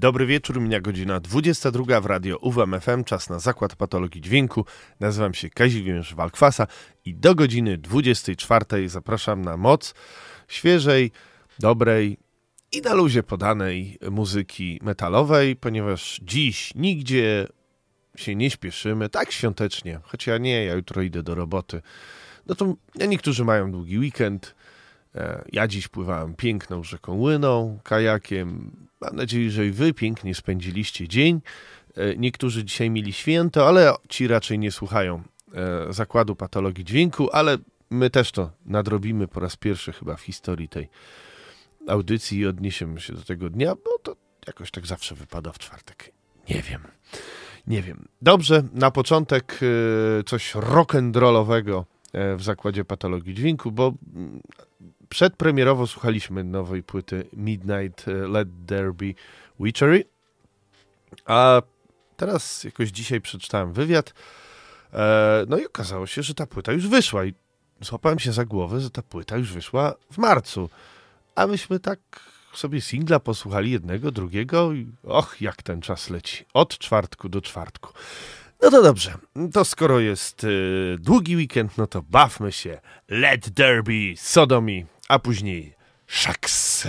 Dobry wieczór, minia godzina 22 w radio UWMFM, czas na Zakład Patologii Dźwięku. Nazywam się Kazimierz Walkwasa i do godziny 24 zapraszam na moc świeżej, dobrej i na luzie podanej muzyki metalowej, ponieważ dziś nigdzie się nie śpieszymy, tak świątecznie, choć ja nie, ja jutro idę do roboty. No to niektórzy mają długi weekend, e, ja dziś pływałem piękną rzeką Łyną, kajakiem. Mam nadzieję, że i wy pięknie spędziliście dzień. E, niektórzy dzisiaj mieli święto, ale ci raczej nie słuchają e, zakładu patologii dźwięku, ale my też to nadrobimy po raz pierwszy chyba w historii tej audycji i odniesiemy się do tego dnia, bo to jakoś tak zawsze wypada w czwartek. Nie wiem. Nie wiem. Dobrze, na początek coś rock'n'rollowego w zakładzie patologii dźwięku, bo mm, przedpremierowo słuchaliśmy nowej płyty Midnight Let There Be Witchery, a teraz jakoś dzisiaj przeczytałem wywiad, no i okazało się, że ta płyta już wyszła i złapałem się za głowę, że ta płyta już wyszła w marcu, a myśmy tak sobie singla posłuchali jednego, drugiego i och, jak ten czas leci. Od czwartku do czwartku. No to dobrze, to skoro jest y, długi weekend, no to bawmy się. Let there be sodomy, a później Szaks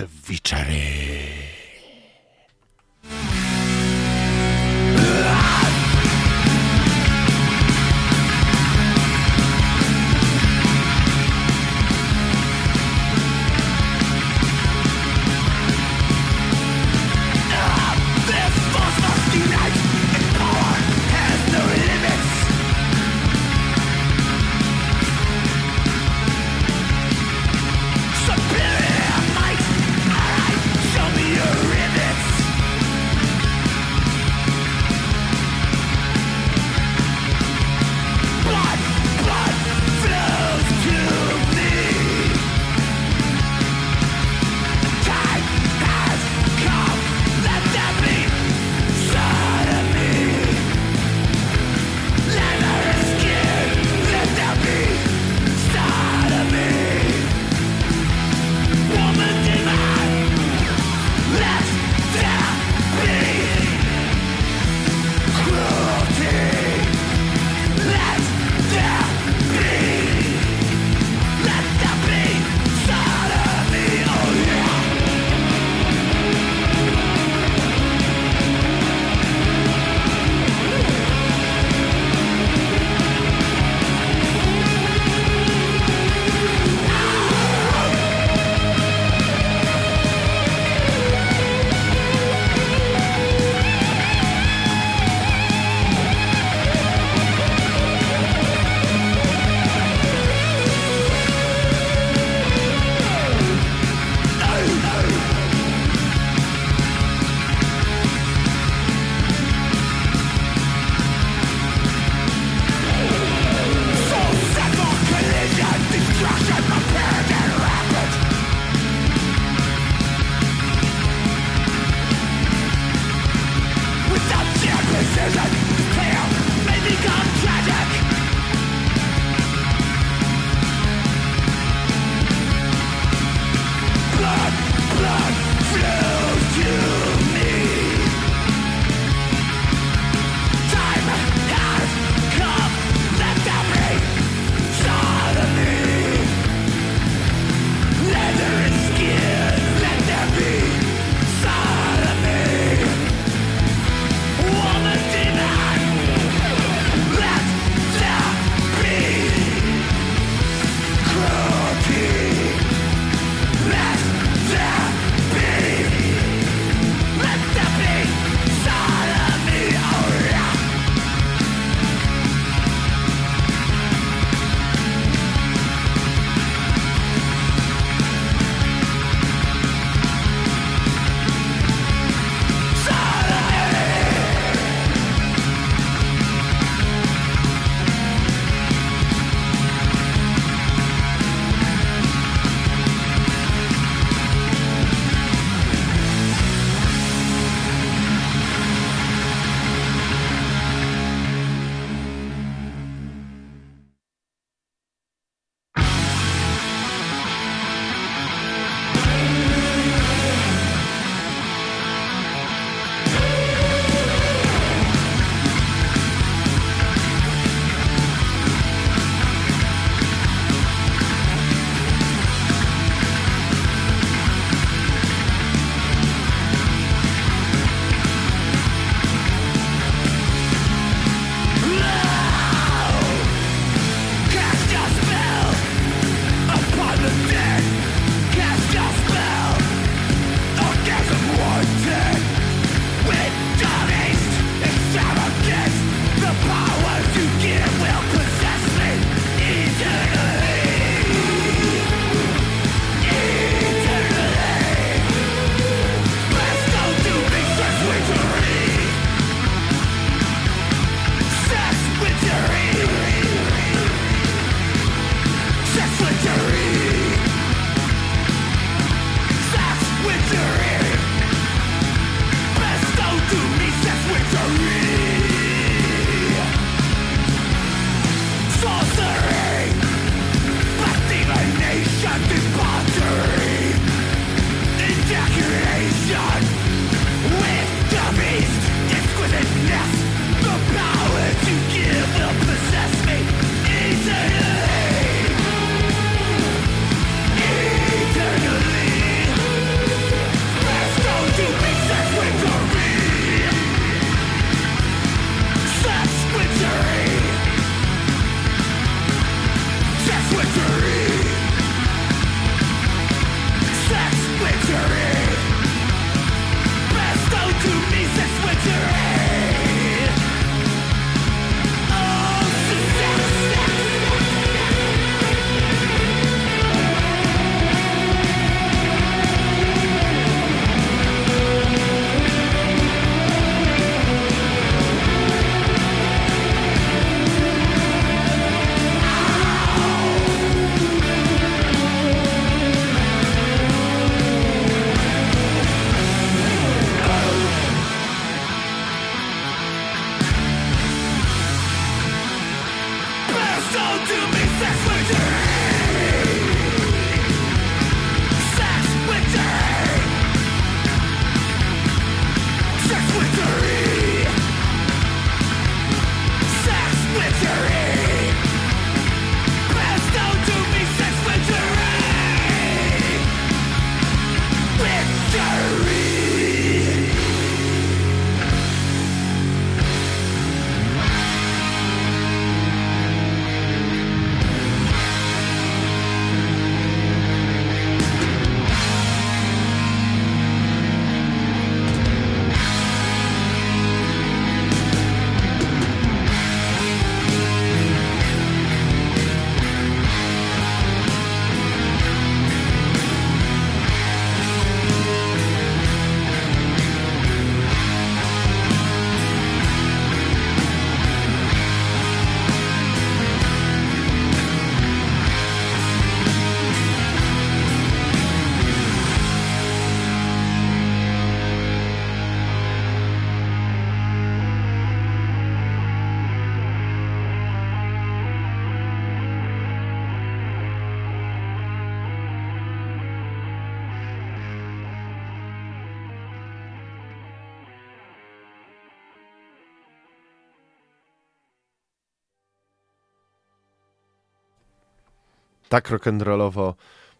tak rock'n'rollowo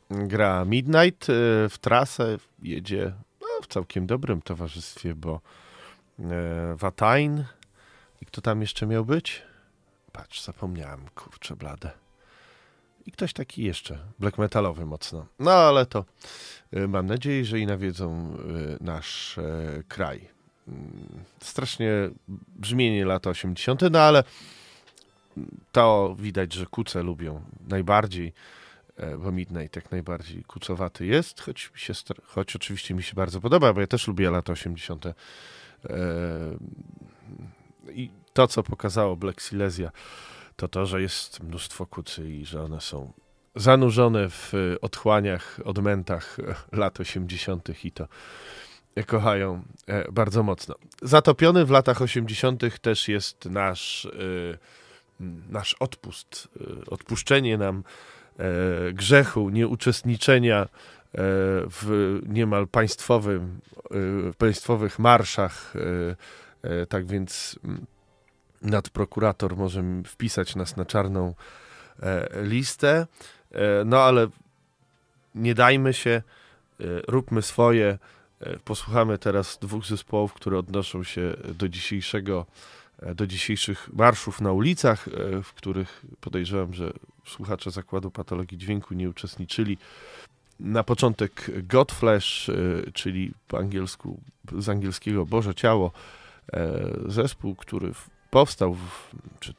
gra Midnight. Y, w trasę jedzie no, w całkiem dobrym towarzystwie, bo Watain e, i kto tam jeszcze miał być? Patrz, zapomniałem, kurczę blade. I ktoś taki jeszcze, black metalowy mocno. No ale to y, mam nadzieję, że i nawiedzą y, nasz e, kraj. Mm, strasznie brzmienie lata 80., no ale to widać, że kuce lubią najbardziej, e, bo Midnight jak najbardziej kucowaty jest, choć, się, choć oczywiście mi się bardzo podoba, bo ja też lubię lata 80. E, I to, co pokazało Black Silesia, to to, że jest mnóstwo kucy i że one są zanurzone w otchłaniach, odmętach lat 80. i to kochają e, bardzo mocno. Zatopiony w latach 80. też jest nasz nasz odpust, y, odpuszczenie nam e, grzechu, nieuczestniczenia e, w niemal państwowym, y, państwowych marszach. E, tak więc mm, nadprokurator może wpisać nas na czarną listę. No ale nie dajmy się, róbmy swoje. Posłuchamy teraz dwóch zespołów, które odnoszą się do dzisiejszego do dzisiejszych marszów na ulicach, e, w których podejrzewam, że słuchacze Zakładu Patologii Dźwięku nie uczestniczyli. Na początek Godflesh, e, czyli po angielsku, z angielskiego Boże Ciało, zespół, który powstał, w, czy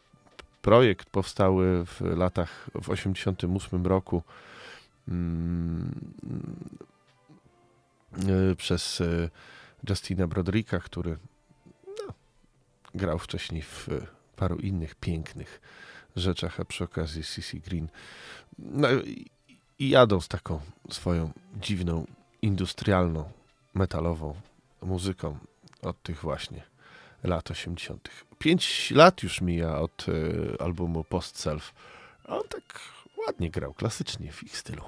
projekt powstały w latach, w 88 roku mm, przez Justina Brodericka, który grał wcześniej w paru innych pięknych rzeczach, a przy okazji CC Green. No i, jadą z taką swoją dziwną, industrialną, metalową muzyką od tych właśnie lat 80. Pięć lat już mija od y, albumu Post Self, a on tak ładnie grał, klasycznie w ich stylu.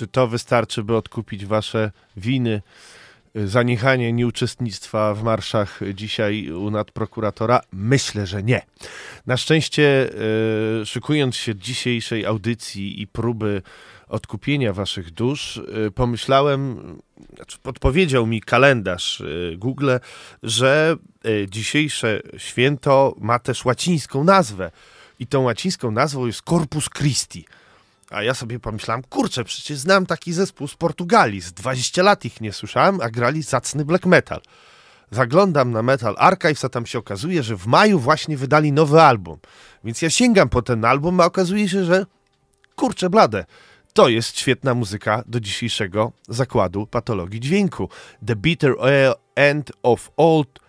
Czy to wystarczy, by odkupić wasze winy? zaniechanie nieuczestnictwa w marszach dzisiaj u nadprokuratora? Myślę, że nie. Na szczęście, e, szykując się dzisiejszej audycji i próby odkupienia waszych dusz, e, pomyślałem, znaczy podpowiedział mi kalendarz e, Google, że dzisiejsze święto ma też łacińską nazwę. I tą łacińską nazwą jest Corpus Christi. A ja sobie pomyślałem, kurczę, przecież znam taki zespół z Portugalii, z 20 lat ich nie słyszałem, a grali zacny black metal. Zaglądam na Metal Archives, a tam się okazuje, że w maju właśnie wydali nowy album. Więc ja sięgam po ten album, a okazuje się, że kurczę blade, to jest świetna muzyka do dzisiejszego zakładu patologii dźwięku. The Bitter End of Old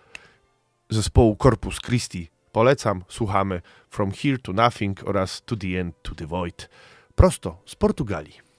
zespołu Corpus Christi. Polecam, słuchamy From Here to Nothing oraz To the End to the Void prosto z Portugalii.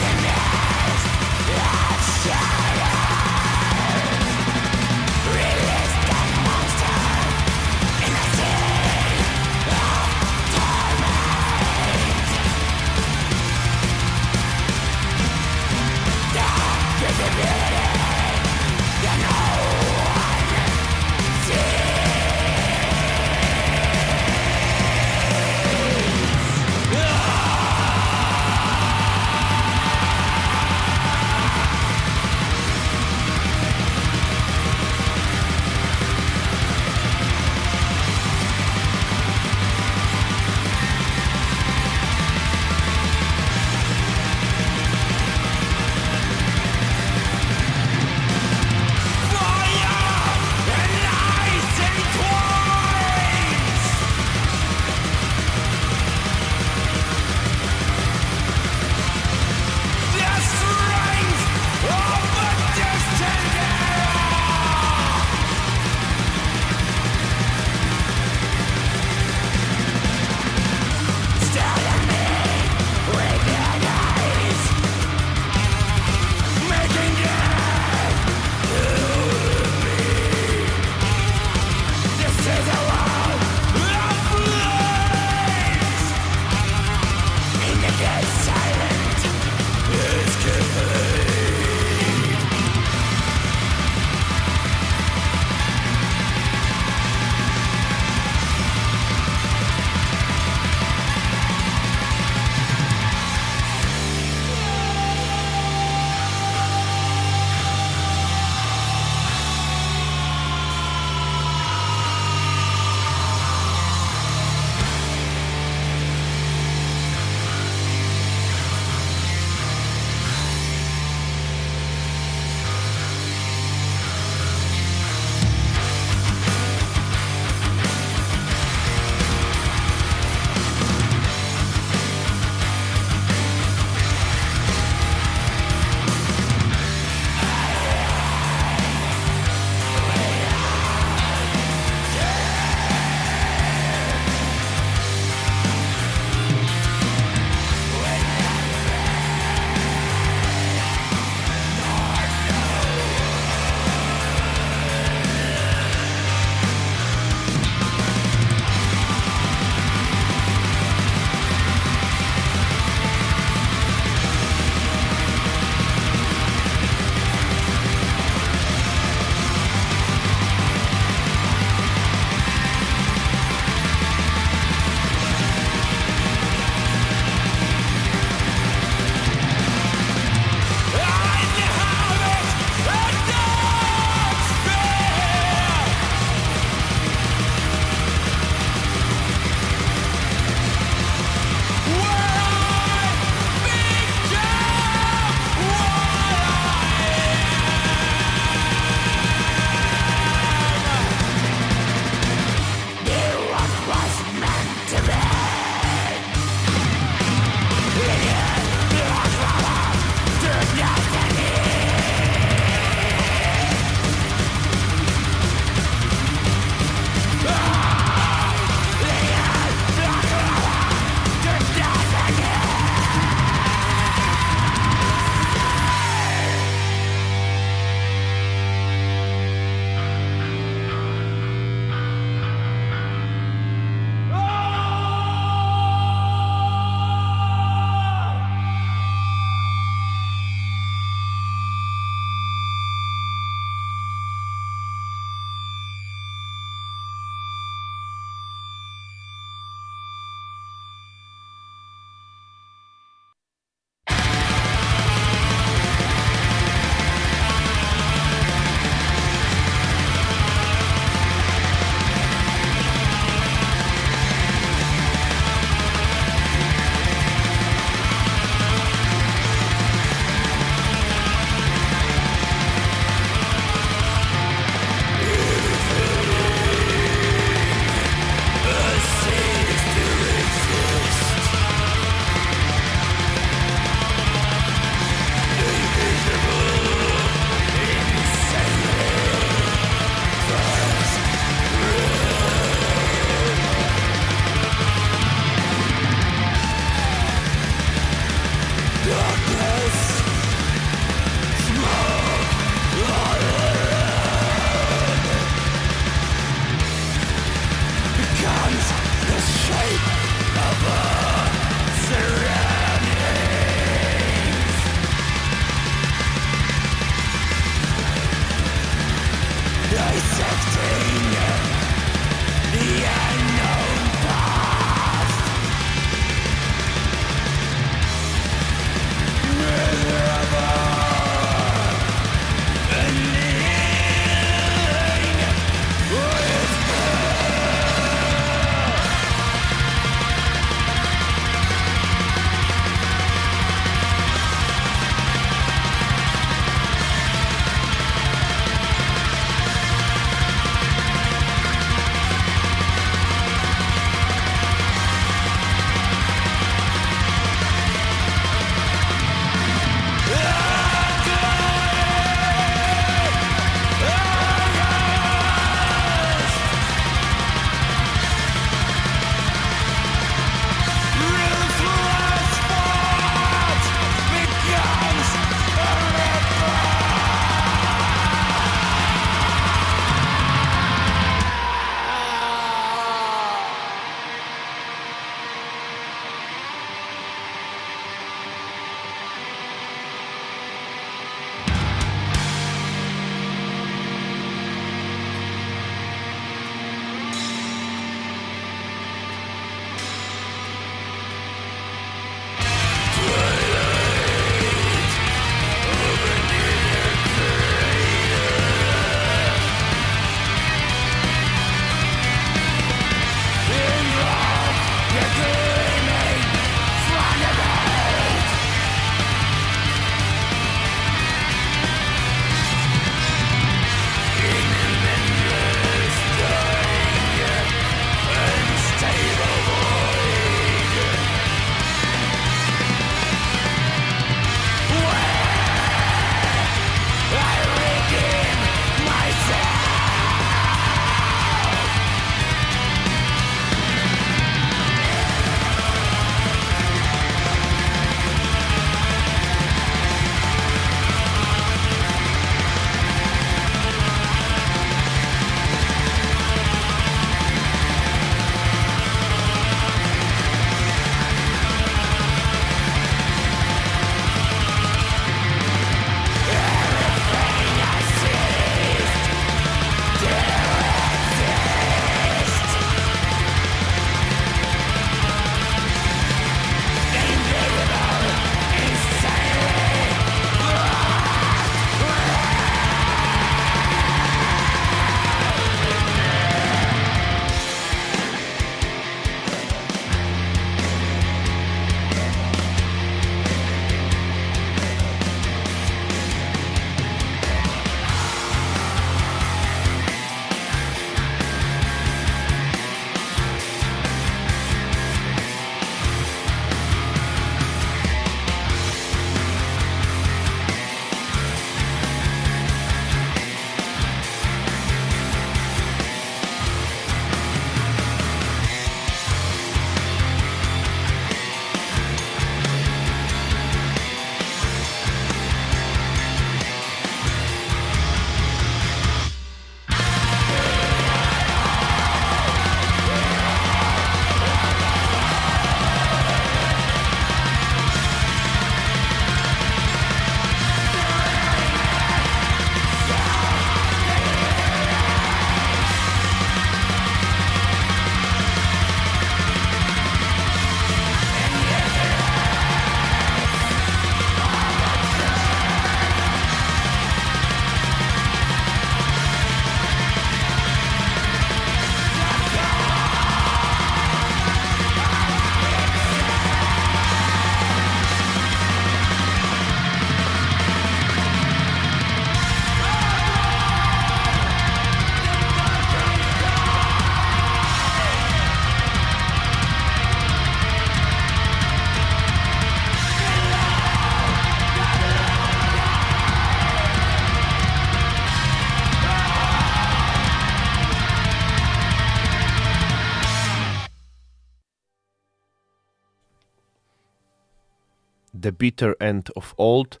Bitter End of Old,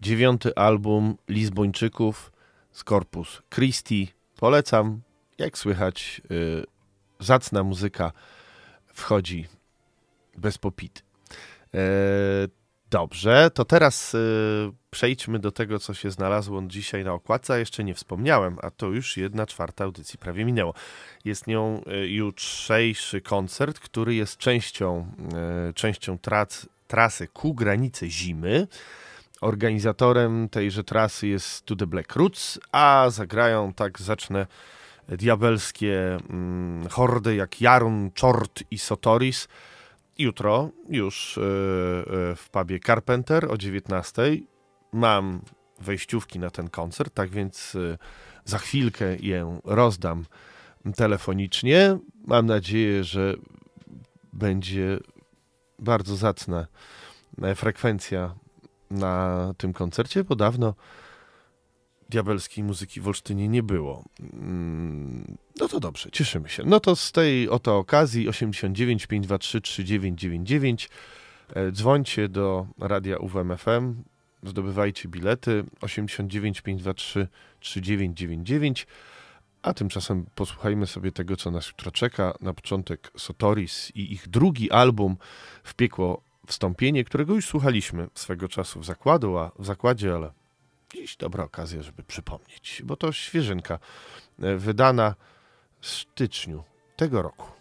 dziewiąty album Lizbończyków z Corpus Christi. Polecam, jak słychać, yy, zacna muzyka wchodzi bez popity. Yy, dobrze, to teraz yy, przejdźmy do tego, co się znalazło dzisiaj na okładce, a jeszcze nie wspomniałem, a to już jedna czwarta audycji prawie minęło. Jest nią y, jutrzejszy koncert, który jest częścią, y, częścią trac, trasy ku granicy zimy. Organizatorem tejże trasy jest To The Black Roots, a zagrają, tak zacznę, diabelskie mm, hordy jak Jarun, Czort i Sotoris. Jutro już y, w pubie Carpenter o 19 mam wejściówki na ten koncert, tak więc y, za chwilkę je rozdam telefonicznie. Mam nadzieję, że będzie bardzo zacna e, frekwencja na tym koncercie, bo dawno diabelskiej muzyki w Olsztynie nie było. Mm, no to dobrze, cieszymy się. No to z tej oto okazji 89 523 3999 dzwońcie do radia UWMFM, zdobywajcie bilety 89 523 3999 a tymczasem posłuchajmy sobie tego, co nas jutro czeka. Na początek Sotoris i ich drugi album w piekło wstąpienie, którego już słuchaliśmy swego czasu w zakładu, a w zakładzie, ale dziś dobra okazja, żeby przypomnieć, bo to świeżynka e, wydana w styczniu tego roku.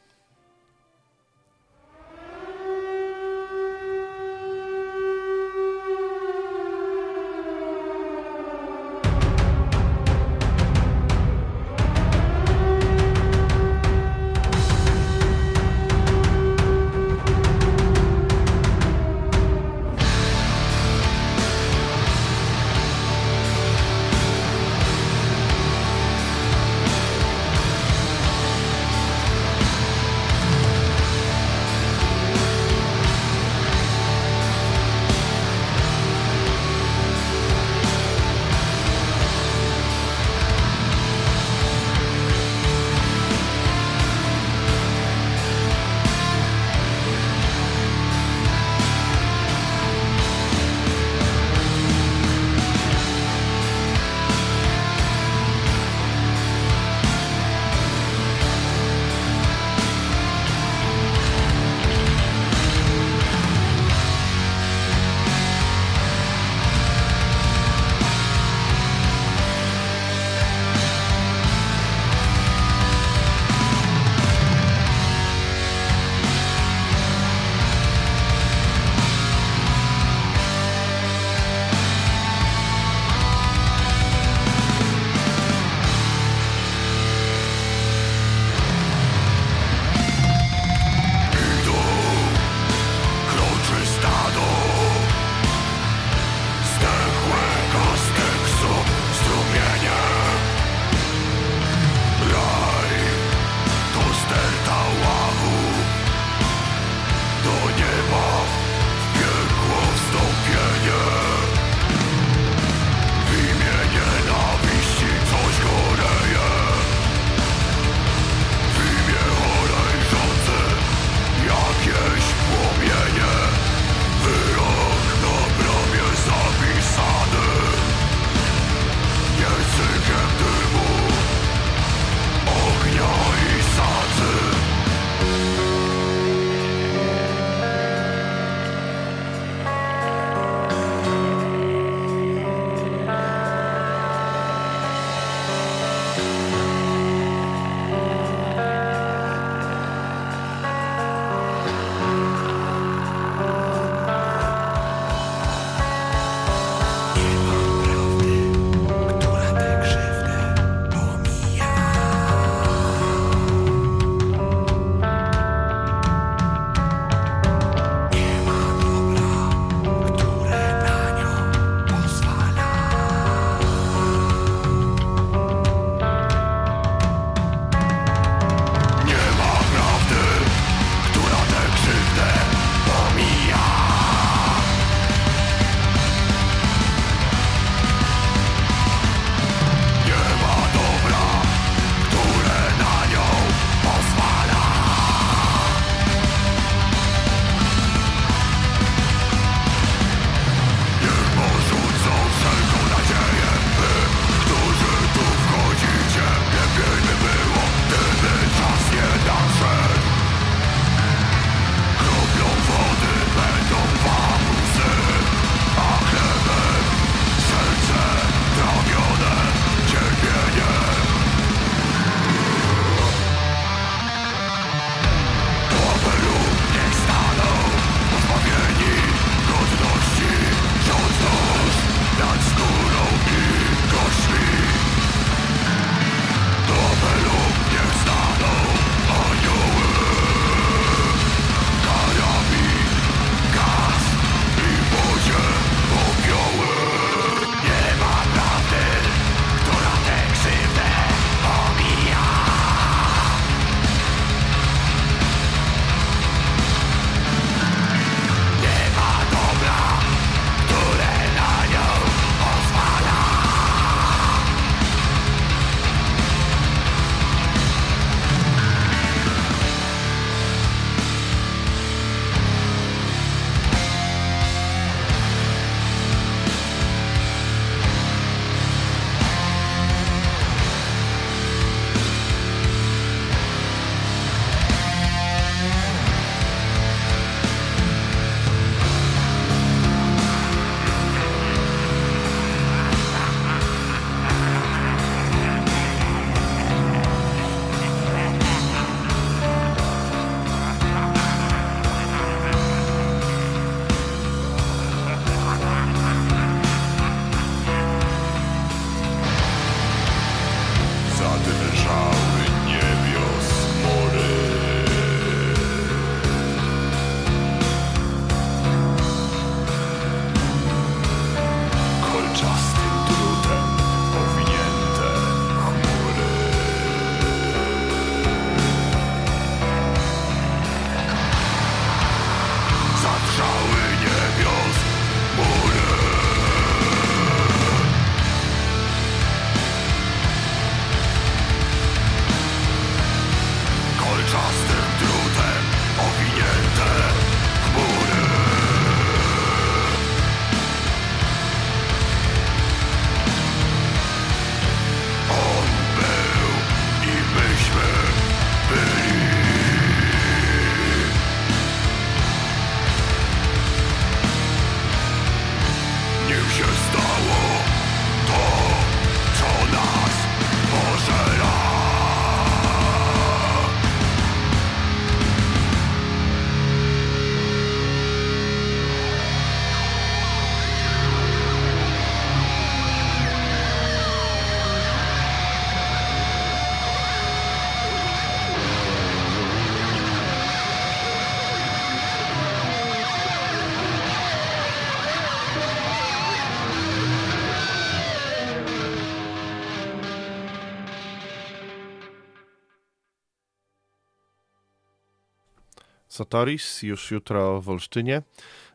Sotoris już jutro w Olsztynie,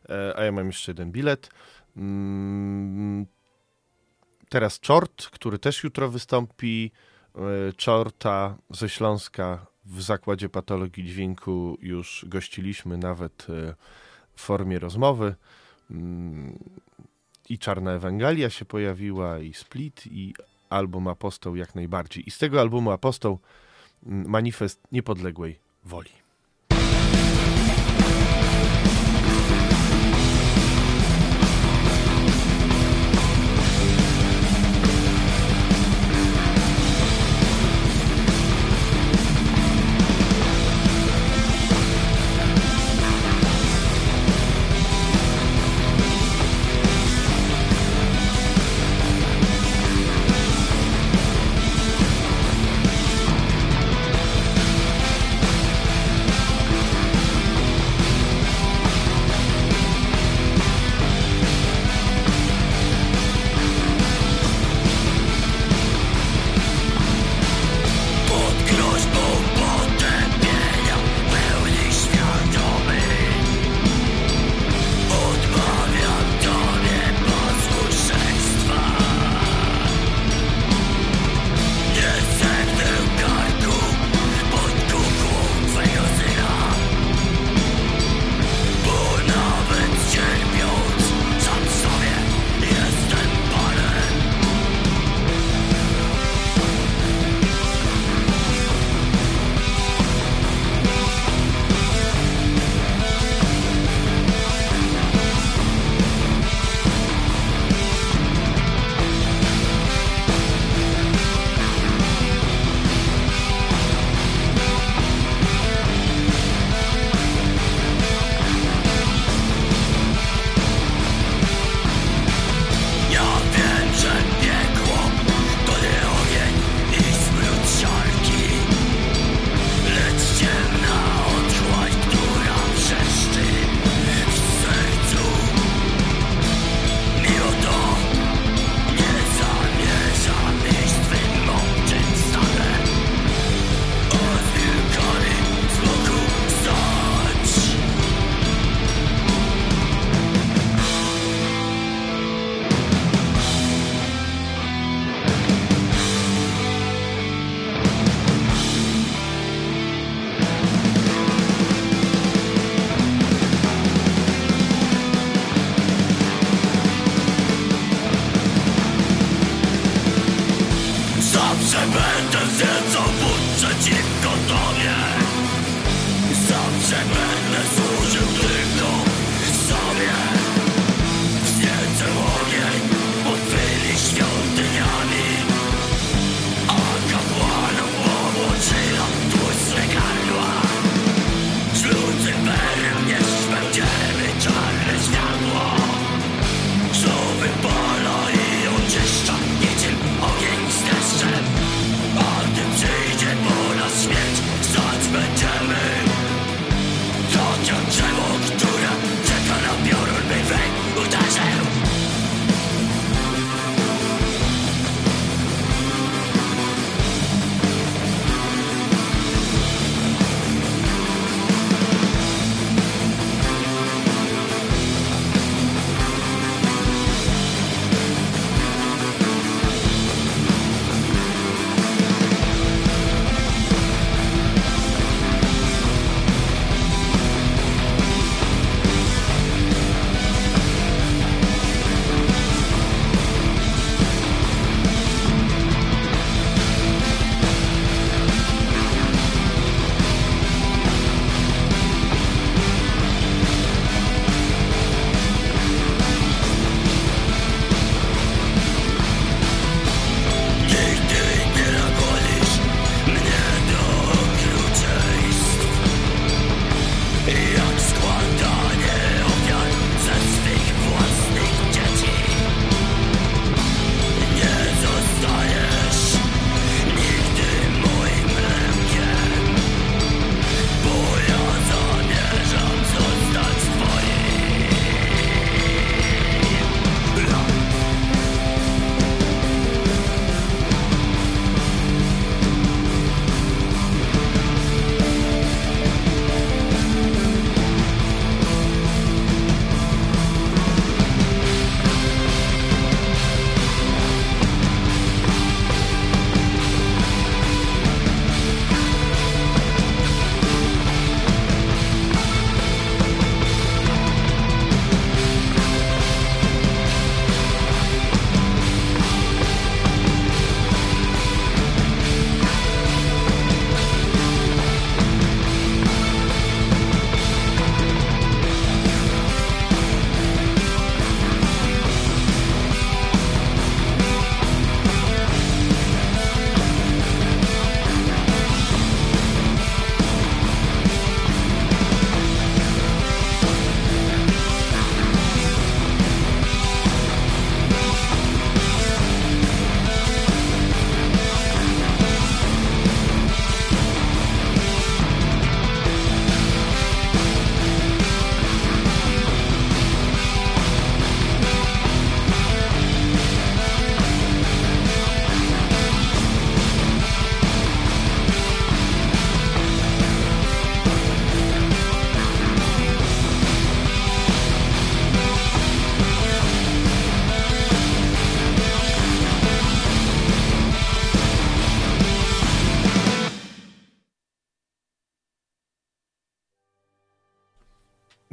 e, a ja mam jeszcze jeden bilet. Mm, teraz Czort, który też jutro wystąpi. E, Czorta ze Śląska w Zakładzie Patologii Dźwięku już gościliśmy nawet e, w formie rozmowy. Mm, I Czarna Ewangelia się pojawiła, i Split, i album Apostoł jak najbardziej. I z tego albumu Apostoł mm, manifest niepodległej woli.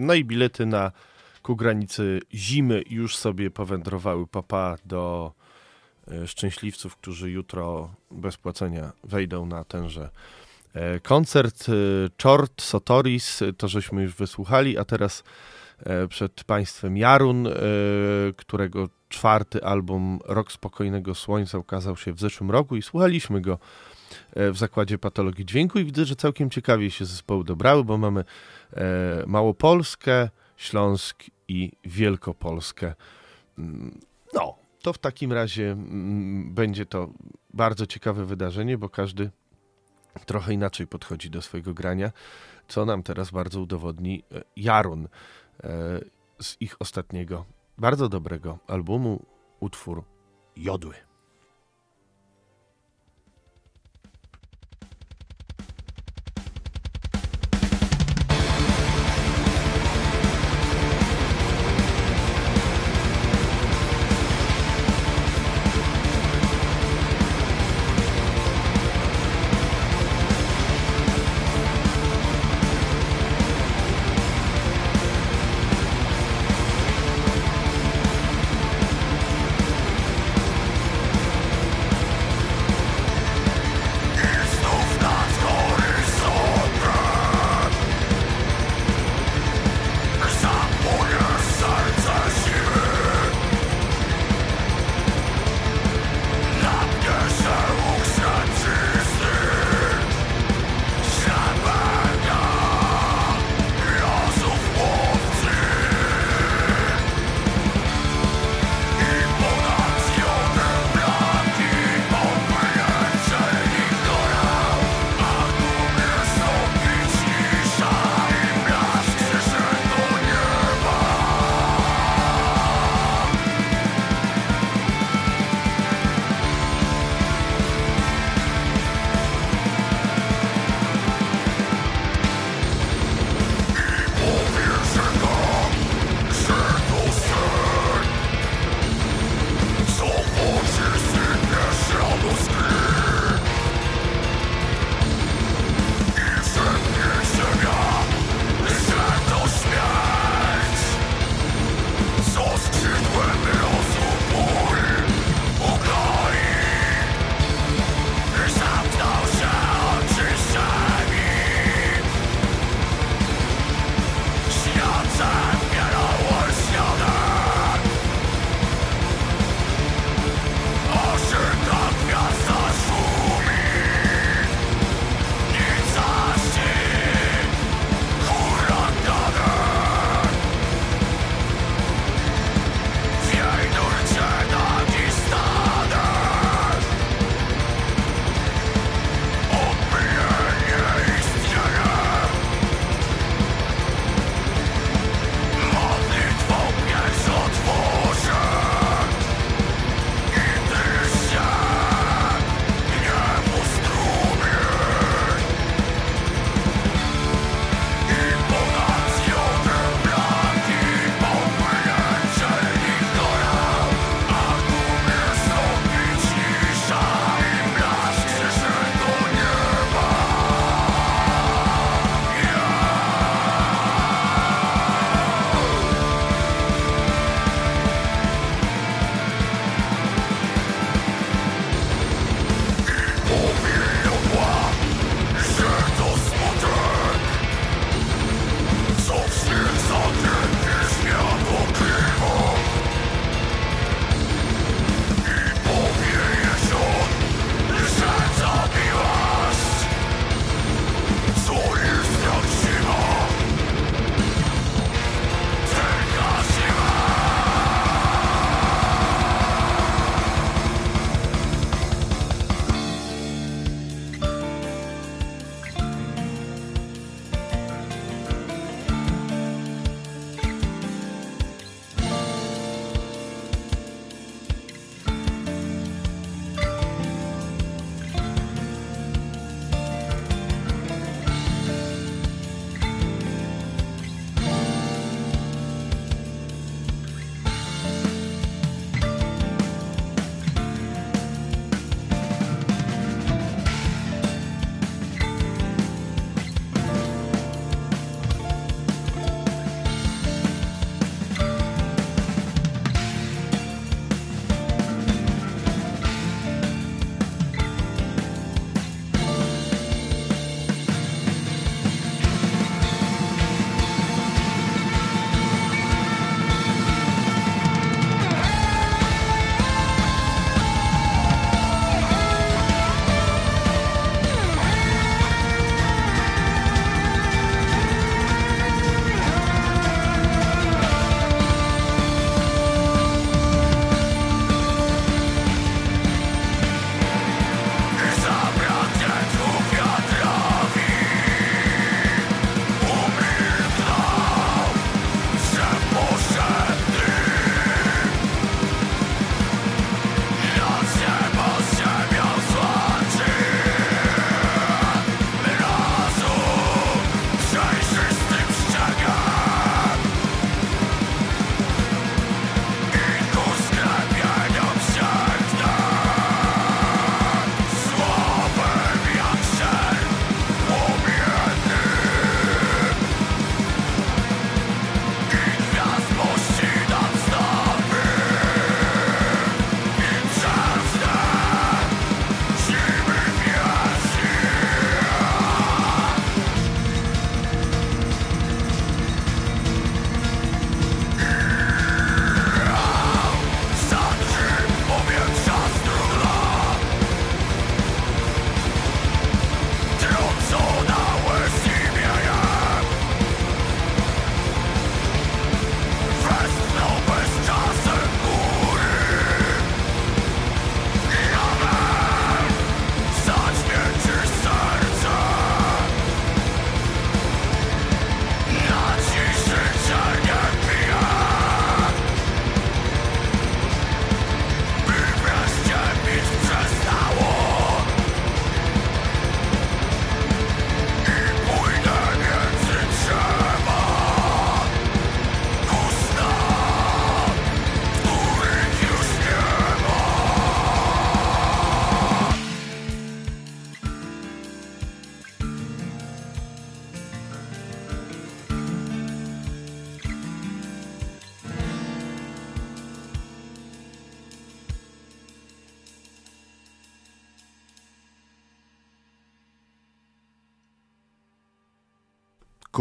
No i bilety na ku granicy zimy już sobie powędrowały papa do e, szczęśliwców, którzy jutro bez płacenia wejdą na tenże e, koncert. E, Czort, Sotoris, to żeśmy już wysłuchali, a teraz przed Państwem Jarun, którego czwarty album Rok Spokojnego Słońca ukazał się w zeszłym roku i słuchaliśmy go w Zakładzie Patologii Dźwięku i widzę, że całkiem ciekawie się zespoły dobrały, bo mamy Małopolskę, Śląsk i Wielkopolskę. Mm, no, to w takim razie mm, będzie to bardzo ciekawe wydarzenie, bo każdy trochę inaczej podchodzi do swojego grania, co nam teraz bardzo udowodni e, Jarun e, z ich ostatniego, bardzo dobrego albumu, utwór Jodły.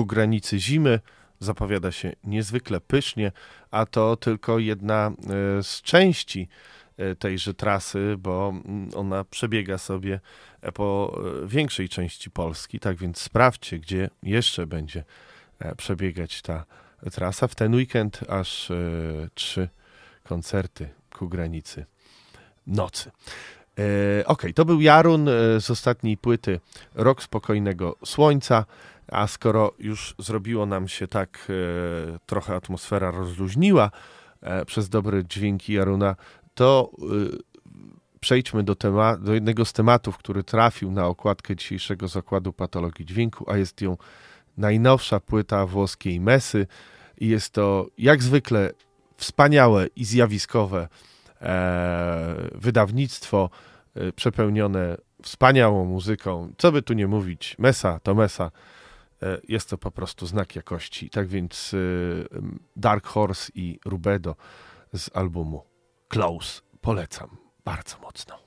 Granicy zimy. Zapowiada się niezwykle pysznie, a to tylko jedna e, z części e, tejże trasy, bo mm, ona przebiega sobie po większej części Polski. Tak więc sprawdźcie, gdzie jeszcze będzie przebiegać ta trasa. W ten weekend aż trzy koncerty ku granicy nocy. E, ok, to był Jarun e, z ostatniej płyty Rok Spokojnego Słońca, a skoro już zrobiło nam się tak, e, trochę atmosfera rozluźniła przez dobre dźwięki Jaruna, to przejdźmy do, tema- do jednego z tematów, który trafił na okładkę dzisiejszego zakładu patologii dźwięku, a jest ją najnowsza płyta włoskiej Mesy i jest to jak zwykle wspaniałe i zjawiskowe E, wydawnictwo e, przepełnione wspaniałą muzyką. Co by tu nie mówić, Mesa to Mesa. E, jest to po prostu znak jakości. Tak więc Dark Horse i Rubedo z albumu Close polecam bardzo mocno.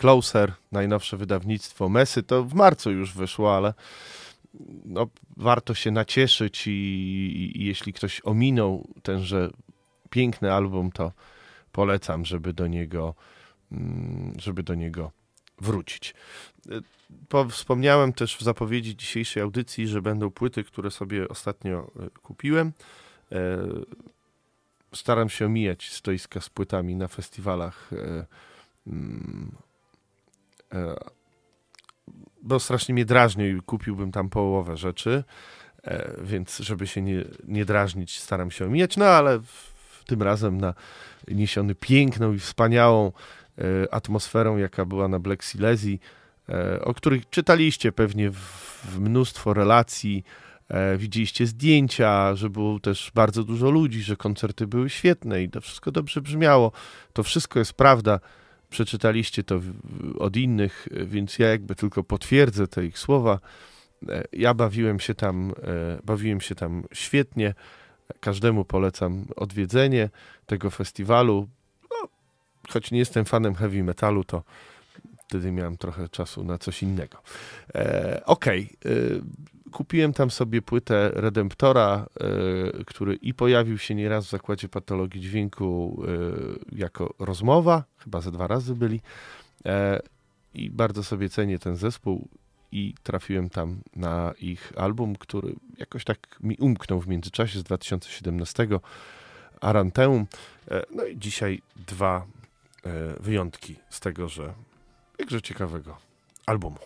Closer, najnowsze wydawnictwo Mesy, to w marcu już wyszło, ale no, warto się nacieszyć i, i, jeśli ktoś ominął tenże piękny album, to polecam, żeby do niego, mm, żeby do niego wrócić. Po, wspomniałem też w zapowiedzi dzisiejszej audycji, że będą płyty, które sobie ostatnio e, kupiłem. E, staram się omijać stoiska z płytami na festiwalach, e, mm, bo strasznie mnie drażni i kupiłbym tam połowę rzeczy, więc żeby się nie, nie drażnić, staram się omijać, no ale w, tym razem na niesiony piękną i wspaniałą atmosferą, jaka była na Black Silesii, E, o których czytaliście pewnie w mnóstwo relacji, e, widzieliście zdjęcia, że było też bardzo dużo ludzi, że koncerty były świetne i to wszystko dobrze brzmiało. To wszystko jest prawda. Przeczytaliście to od innych, więc ja jakby tylko potwierdzę te ich słowa. E, ja bawiłem się tam, bawiłem się tam świetnie. Każdemu polecam odwiedzenie tego festiwalu. No, choć nie jestem fanem heavy metalu, to wtedy miałem trochę czasu na coś innego. E, Okej, okay. Kupiłem tam sobie płytę Redemptora, e, który i pojawił się nieraz w zakładzie patologii dźwięku e, jako rozmowa, chyba ze dwa razy byli. E, I bardzo sobie cenię ten zespół i trafiłem tam na ich album, który jakoś tak mi umknął w międzyczasie z 2017 Aranteum. No i dzisiaj dwa wyjątki z tego, że jakże ciekawego albumu.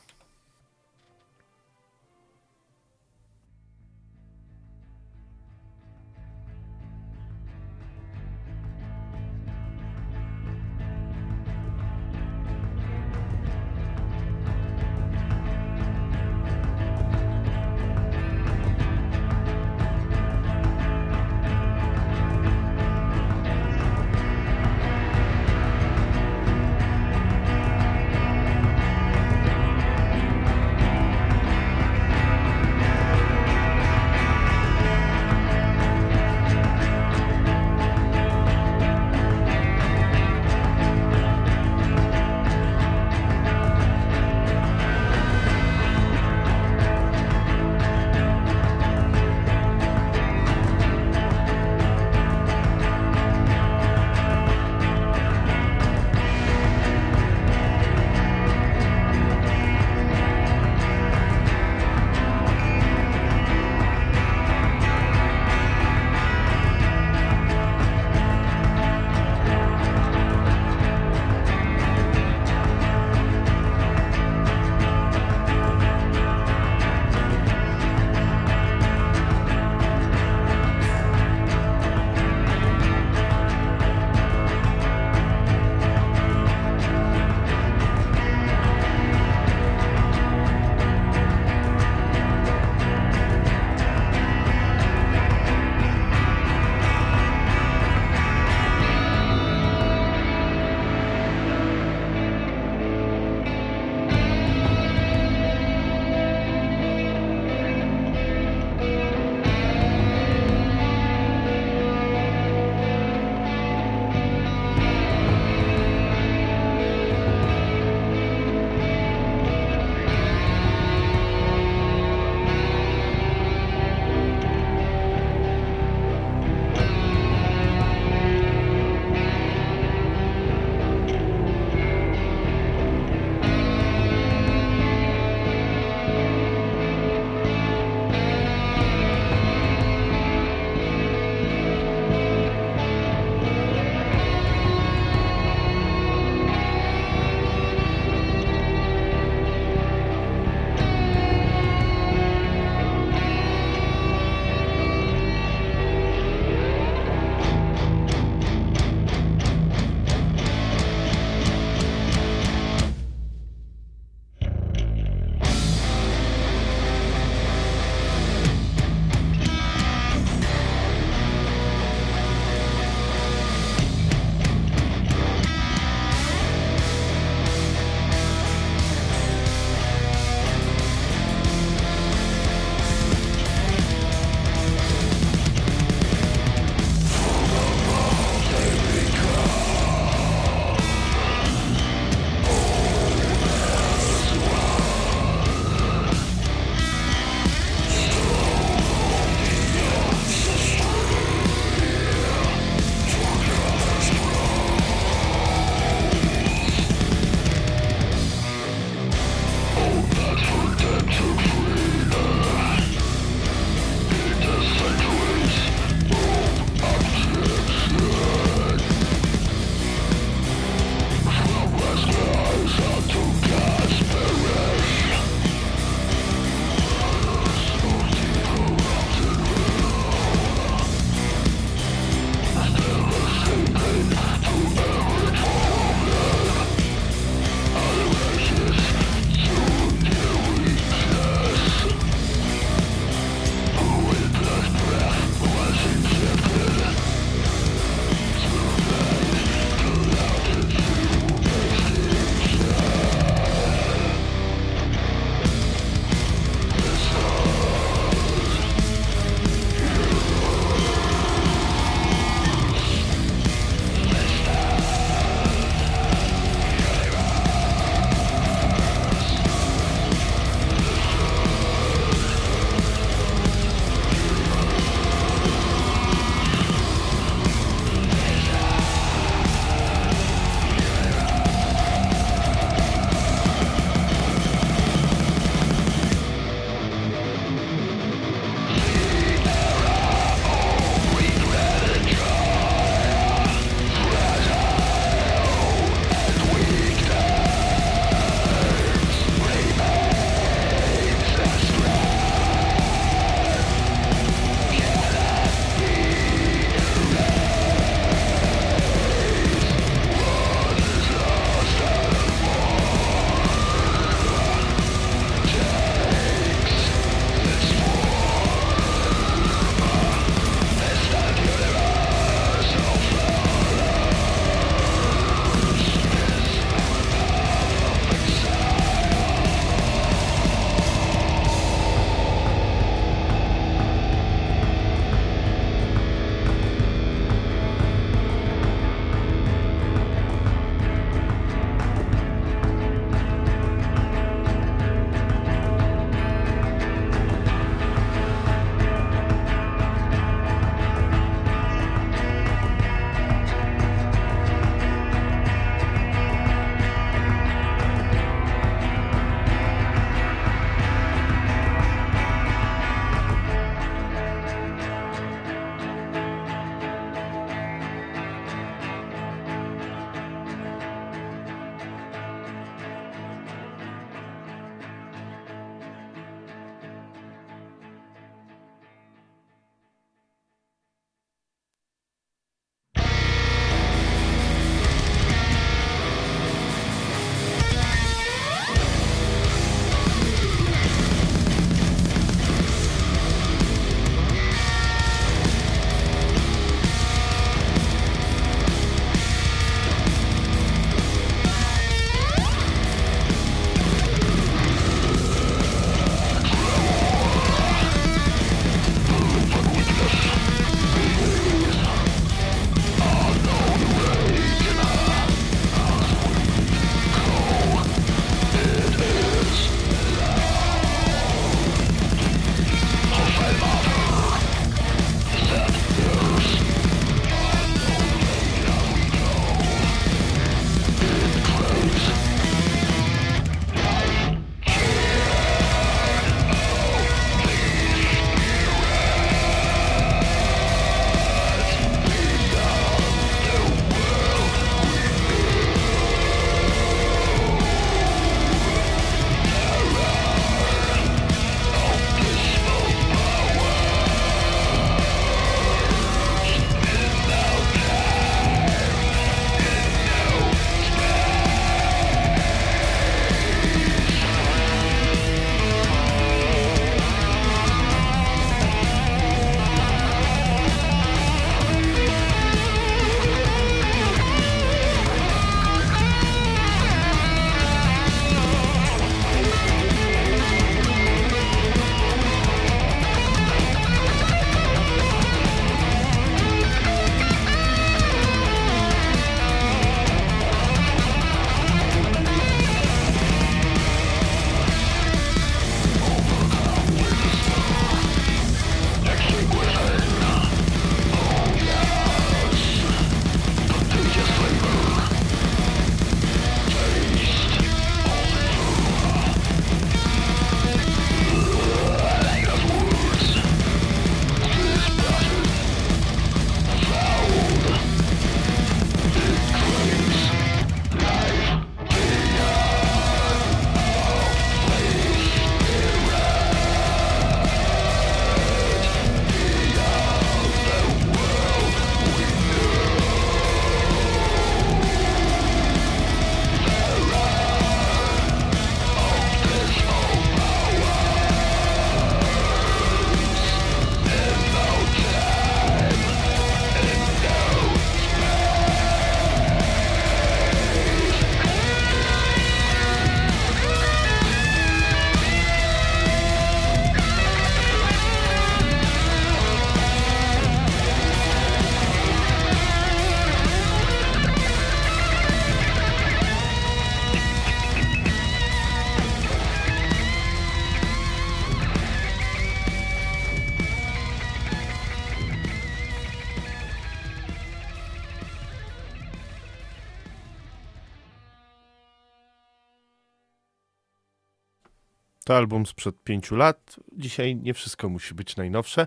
Album sprzed pięciu lat. Dzisiaj nie wszystko musi być najnowsze,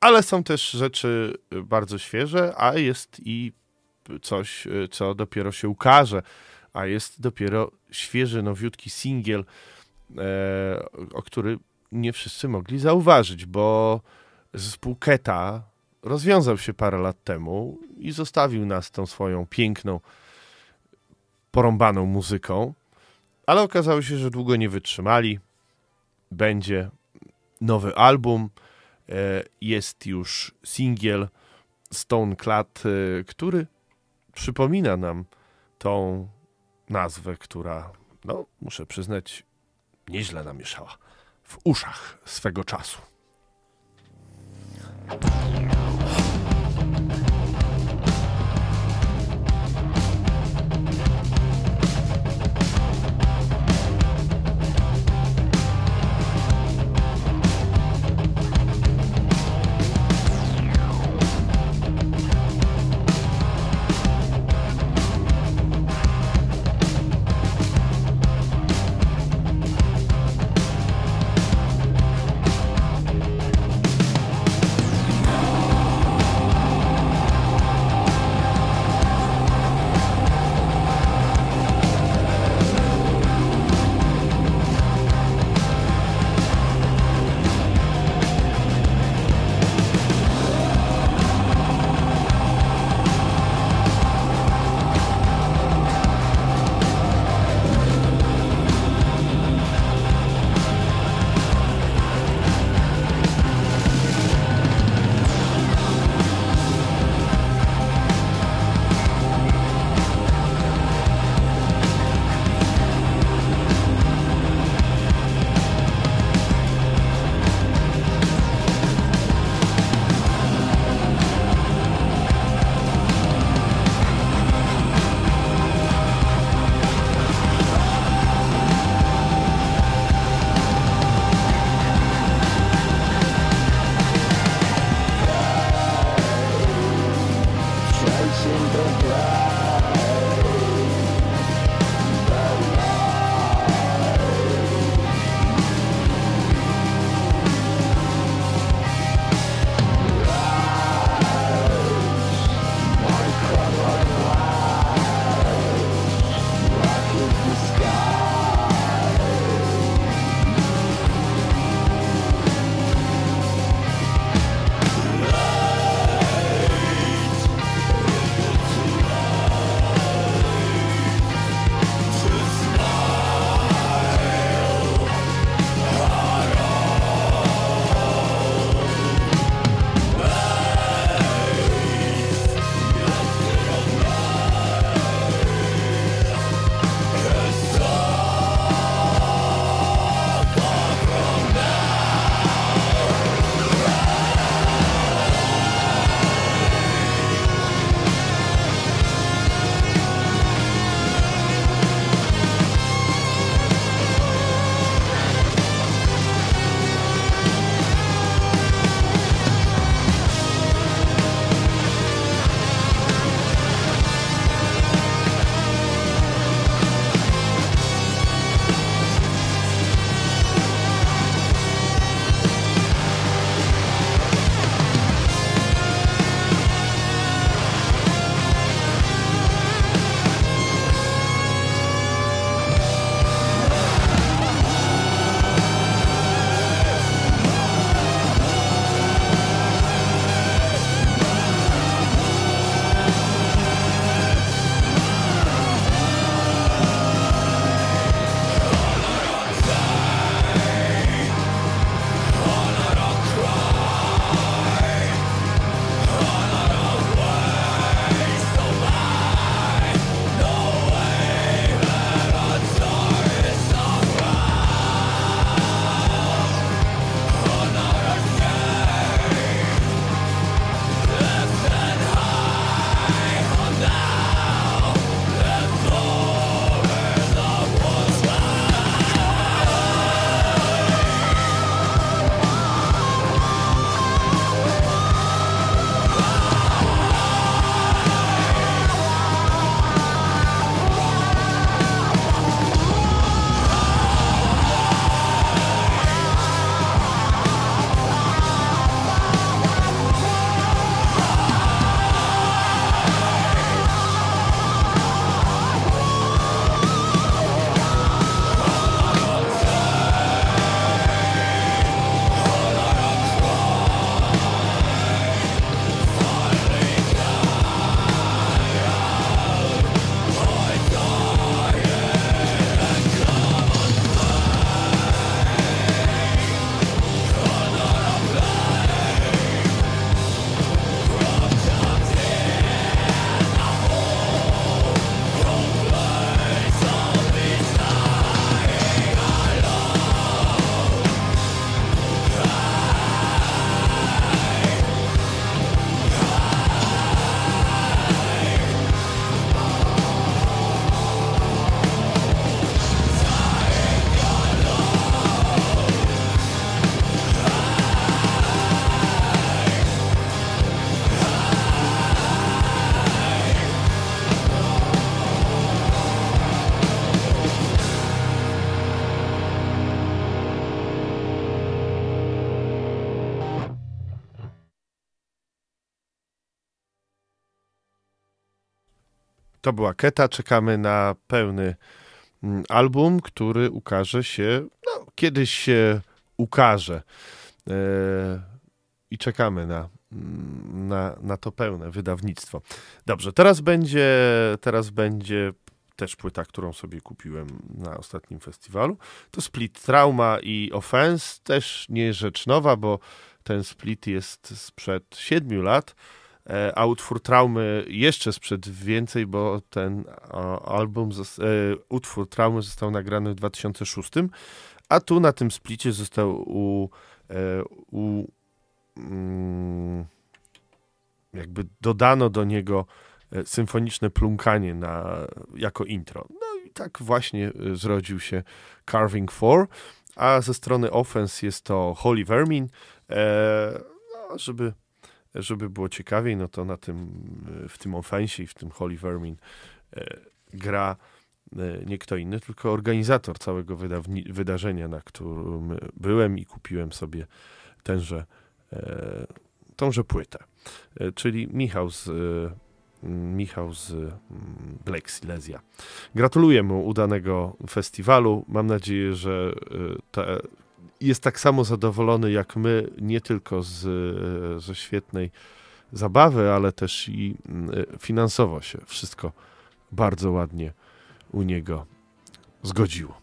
ale są też rzeczy bardzo świeże, a jest i coś, co dopiero się ukaże, a jest dopiero świeży, nowiutki singiel, e, o który nie wszyscy mogli zauważyć, bo zespół Keta rozwiązał się parę lat temu i zostawił nas tą swoją piękną, porąbaną muzyką, ale okazało się, że długo nie wytrzymali. Będzie nowy album, e, jest już singiel Stone Clad, e, który przypomina nam tą nazwę, która, no, muszę przyznać, nieźle namieszała w uszach swego czasu. To była Keta. Czekamy na pełny mm, album, który ukaże się, no, kiedyś się ukaże. E, I czekamy na, mm, na, na to pełne wydawnictwo. Dobrze, teraz będzie, teraz będzie też płyta, którą sobie kupiłem na ostatnim festiwalu. To Split Trauma i Offense, też nie rzecz nowa, bo ten split jest sprzed siedmiu lat, a utwór Traumy jeszcze sprzed więcej, bo ten album, e, utwór Traumy został nagrany w 2006, a tu na tym splicie został u, e, u mm, jakby dodano do niego symfoniczne plumkanie na, jako intro. No i tak właśnie zrodził się Carving 4, a ze strony Offense jest to Holy Vermin, E, no, żeby, żeby było ciekawiej, no to na tym, w tym ofensie i w tym Holy Vermin e, gra e, nie kto inny, tylko organizator całego wydarzenia, na którym byłem i kupiłem sobie tenże, tąże płytę. Czyli Michał z Michał z Black Silesia. Gratuluję mu udanego festiwalu. Mam nadzieję, że te jest tak samo zadowolony jak my, nie tylko z, ze świetnej zabawy, ale też i mm, finansowo się wszystko bardzo ładnie u niego zgodziło.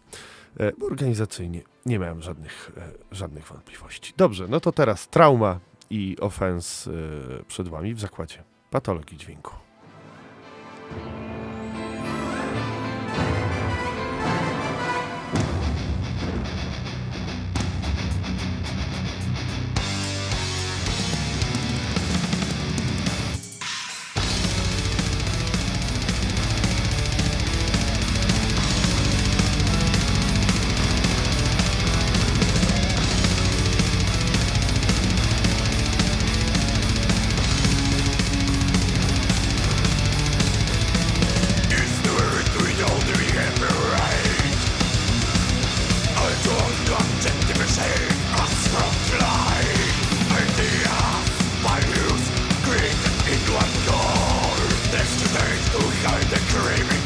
E, organizacyjnie nie miałem żadnych, e, żadnych wątpliwości. Dobrze, no to teraz trauma i ofens e, przed Wami w zakładzie patologii dźwięku. King of God. This is the age to hide the craving.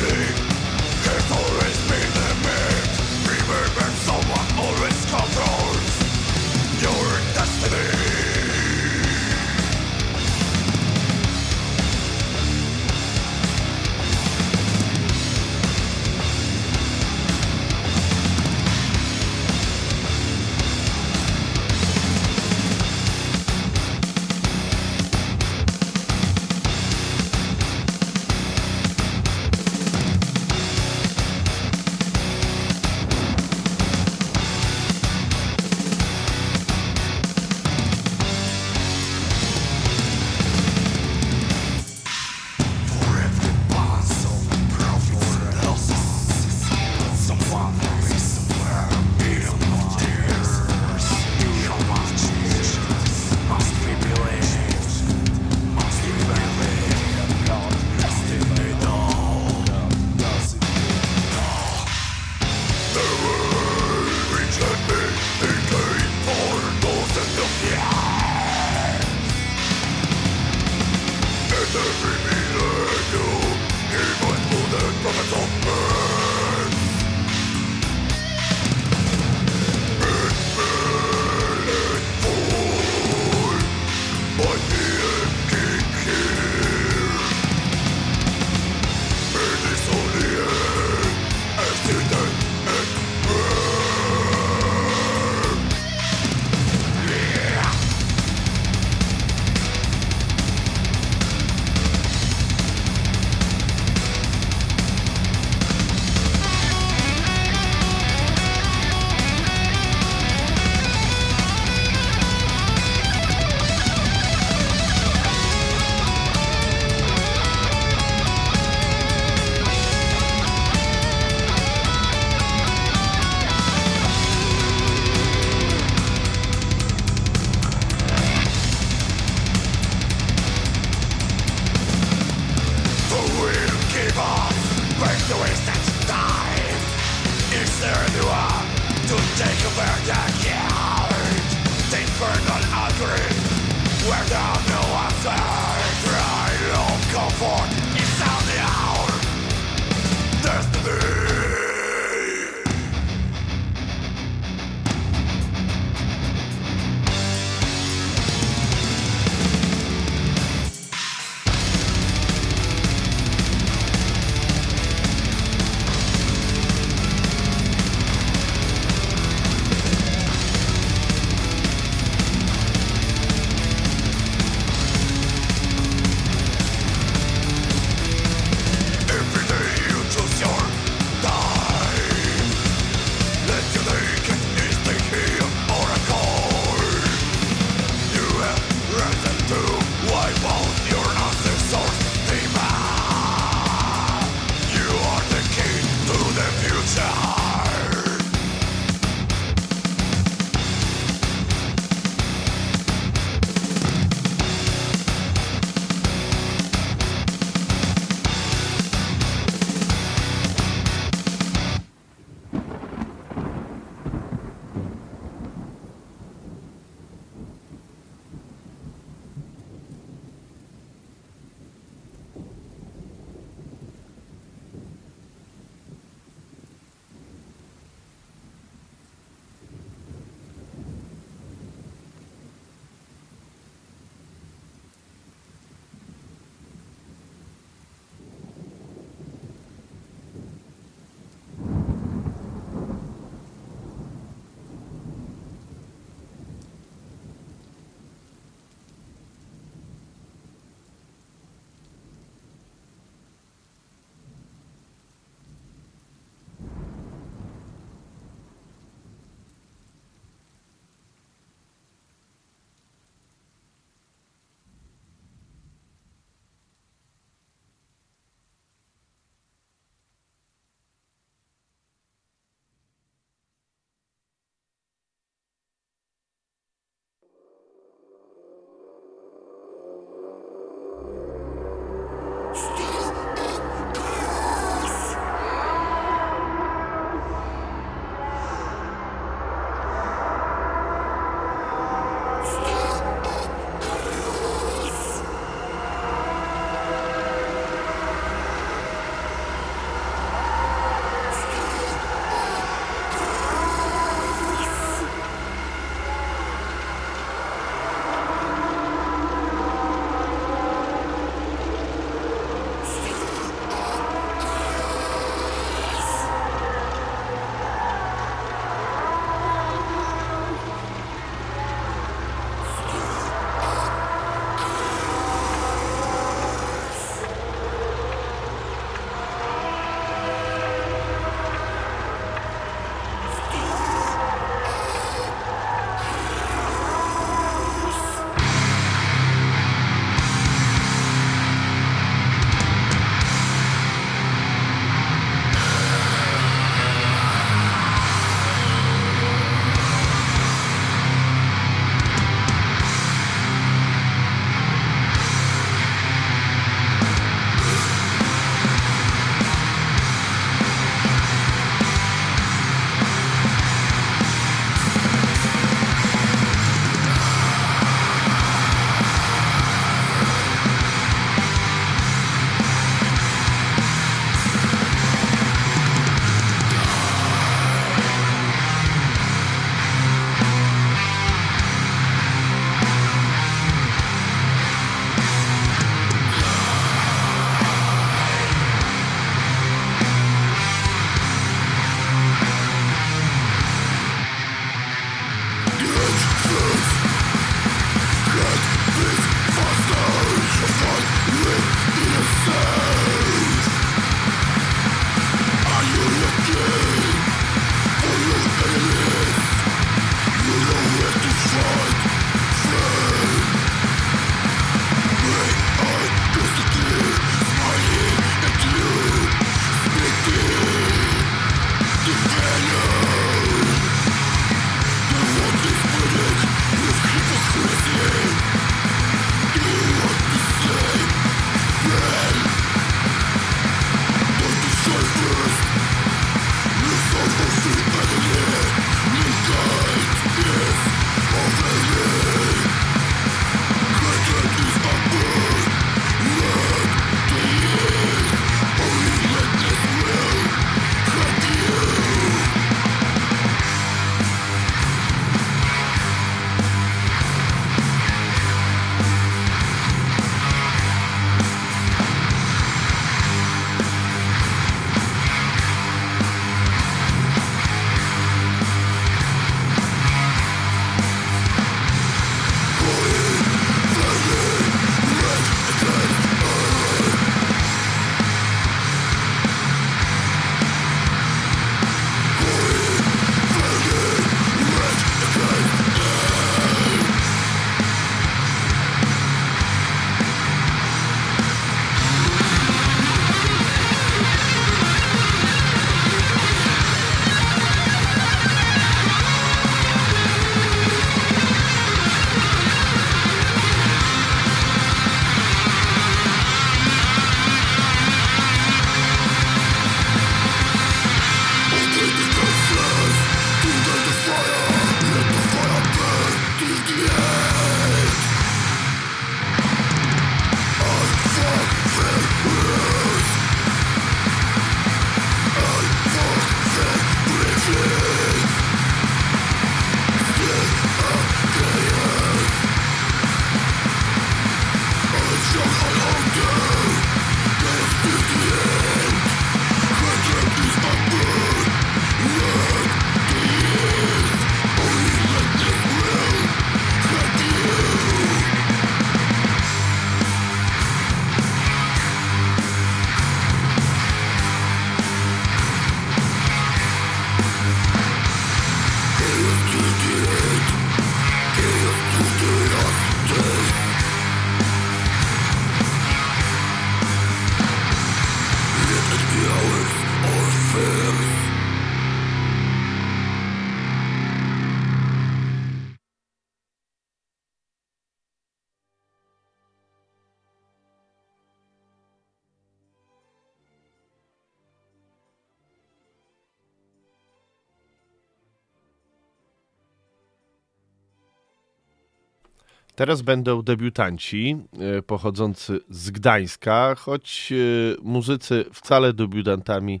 Teraz będą debiutanci e, pochodzący z Gdańska, choć e, muzycy wcale debiutantami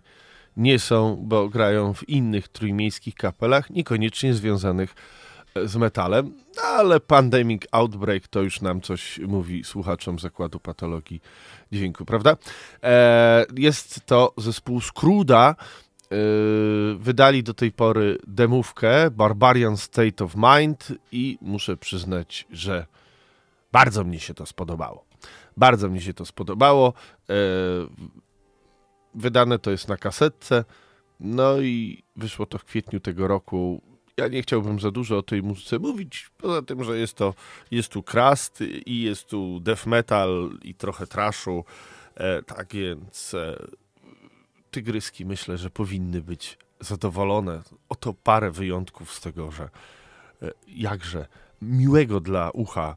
nie są, bo grają w innych trójmiejskich kapelach, niekoniecznie związanych e, z metalem, ale Pandemic Outbreak to już nam coś mówi słuchaczom Zakładu Patologii Dźwięku, prawda? Jest to zespół Skruda, wydali do tej pory demówkę Barbarian State of Mind i muszę przyznać, że bardzo mnie się to spodobało. Bardzo mi się to spodobało. E, wydane to jest na kasetce. No i wyszło to w kwietniu tego roku. Ja nie chciałbym za dużo o tej muzyce mówić, poza tym, że jest to jest tu krast i jest tu death metal i trochę trashu. E, tak więc e, tygryski myślę, że powinny być zadowolone. Oto parę wyjątków z tego, że jakże miłego dla ucha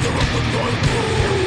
eyes Interrupted by No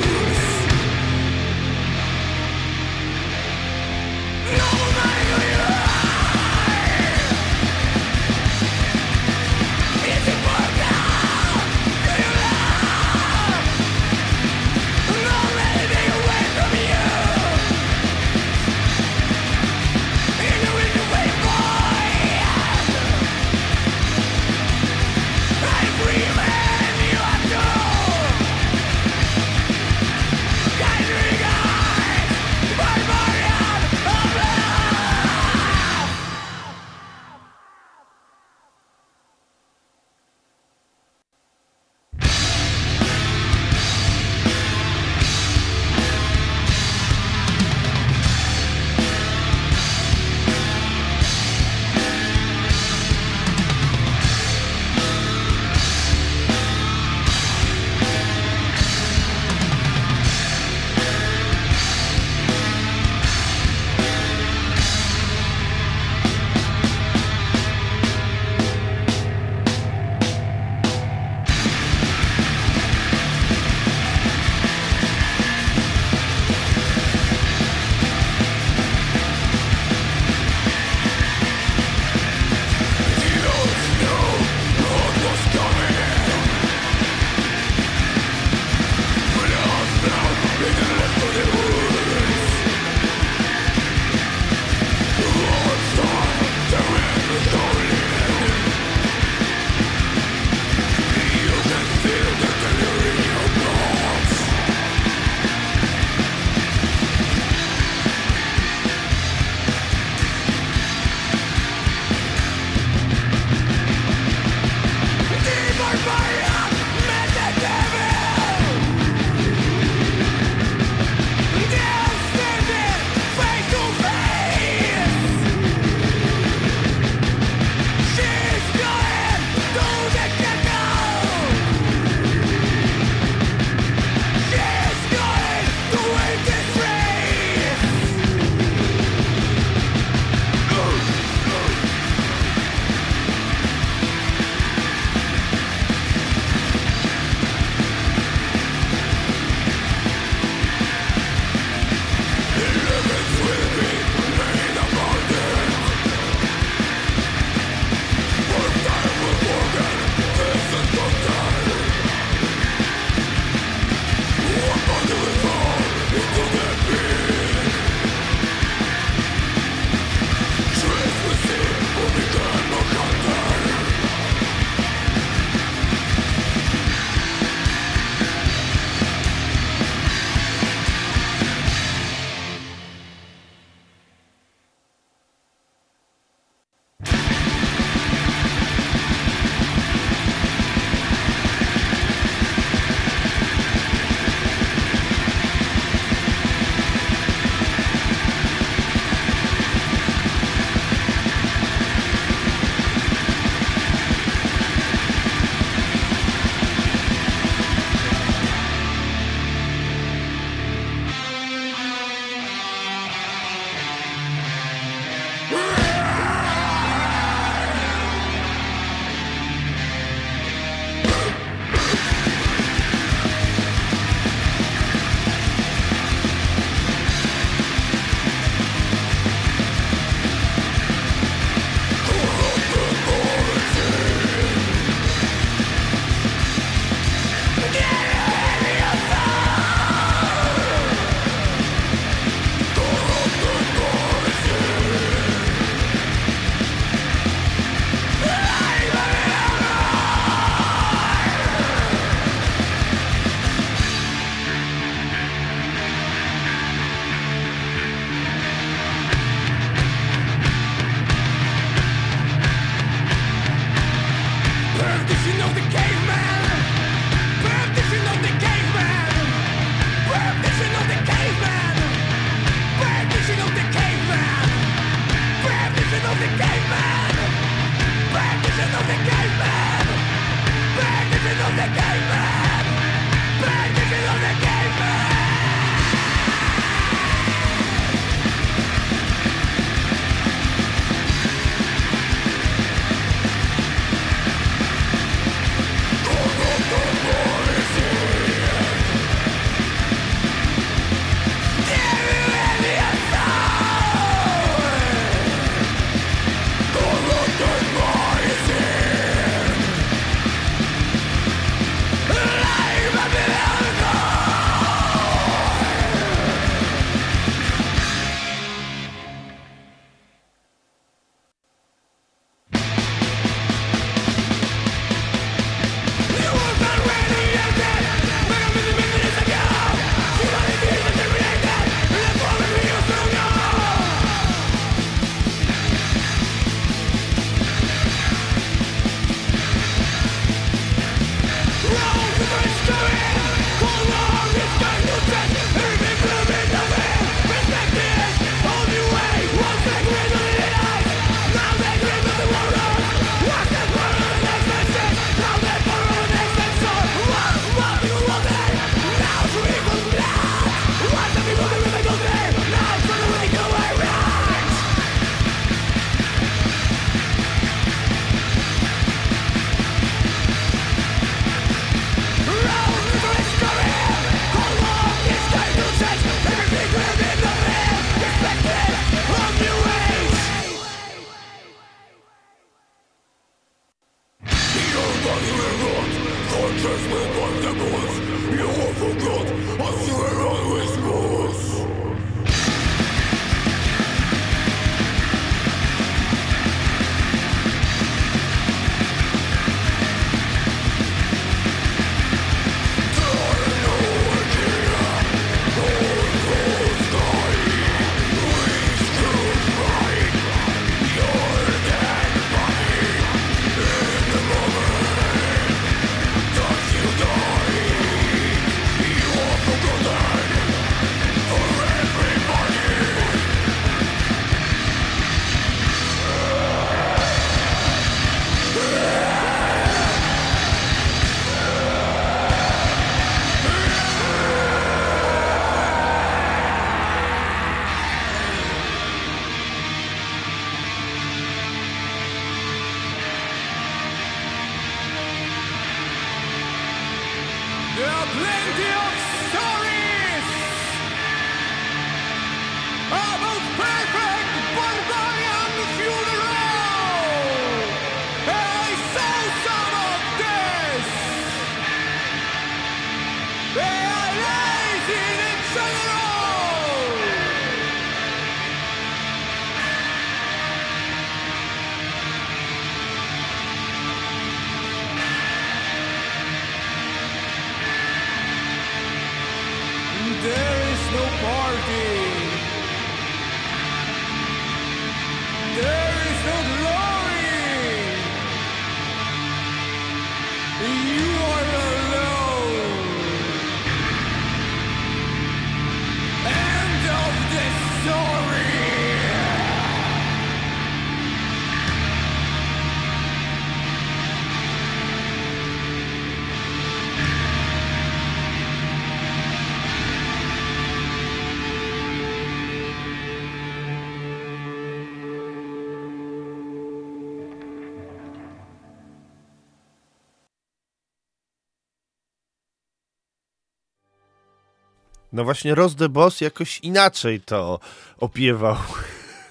No właśnie Ross the Boss jakoś inaczej to opiewał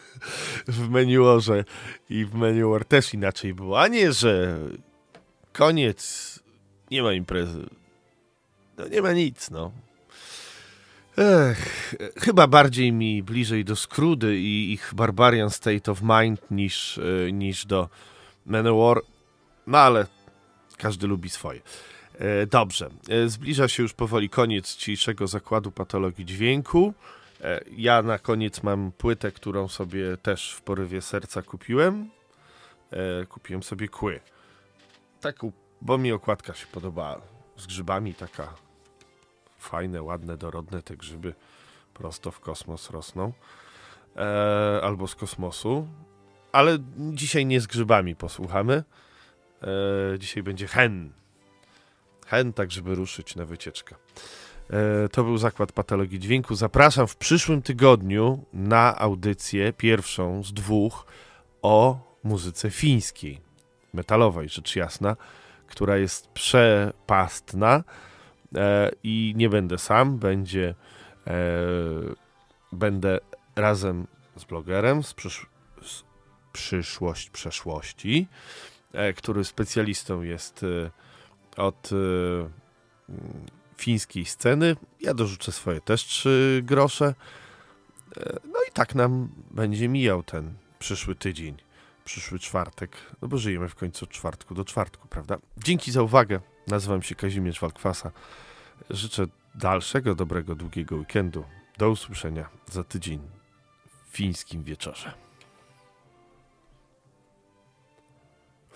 w Meniorze i w Menior też inaczej było, a nie, że koniec, nie ma imprezy. No nie ma nic, no. Ech, chyba bardziej mi bliżej do Skrudy i ich Barbarian State of Mind niż, e, niż do Manowar, no ale każdy lubi swoje. E, dobrze, e, zbliża się już powoli koniec dzisiejszego zakładu patologii dźwięku. E, ja na koniec mam płytę, którą sobie też w porywie serca kupiłem. Kupiłem sobie kły. Taką, bo mi okładka się podobała. Z grzybami taka fajne, ładne, dorodne te grzyby prosto w kosmos rosną. albo z kosmosu. Ale dzisiaj nie z grzybami posłuchamy. dzisiaj będzie hen chętak, żeby ruszyć na wycieczkę. E, to był Zakład Patologii Dźwięku. Zapraszam w przyszłym tygodniu na audycję, pierwszą z dwóch, o muzyce fińskiej, metalowej, rzecz jasna, która jest przepastna e, i nie będę sam, będzie e, będę razem z blogerem z, przysz z przyszłość przeszłości, który specjalistą jest od e, fińskiej sceny. Ja dorzucę swoje też trzy grosze. E, no i tak nam będzie mijał ten przyszły tydzień, przyszły czwartek, no bo żyjemy w końcu od czwartku do czwartku, prawda? Dzięki za uwagę. Nazywam się Kazimierz Walkwasa. Życzę dalszego, dobrego, długiego weekendu. Do usłyszenia za tydzień w fińskim wieczorze.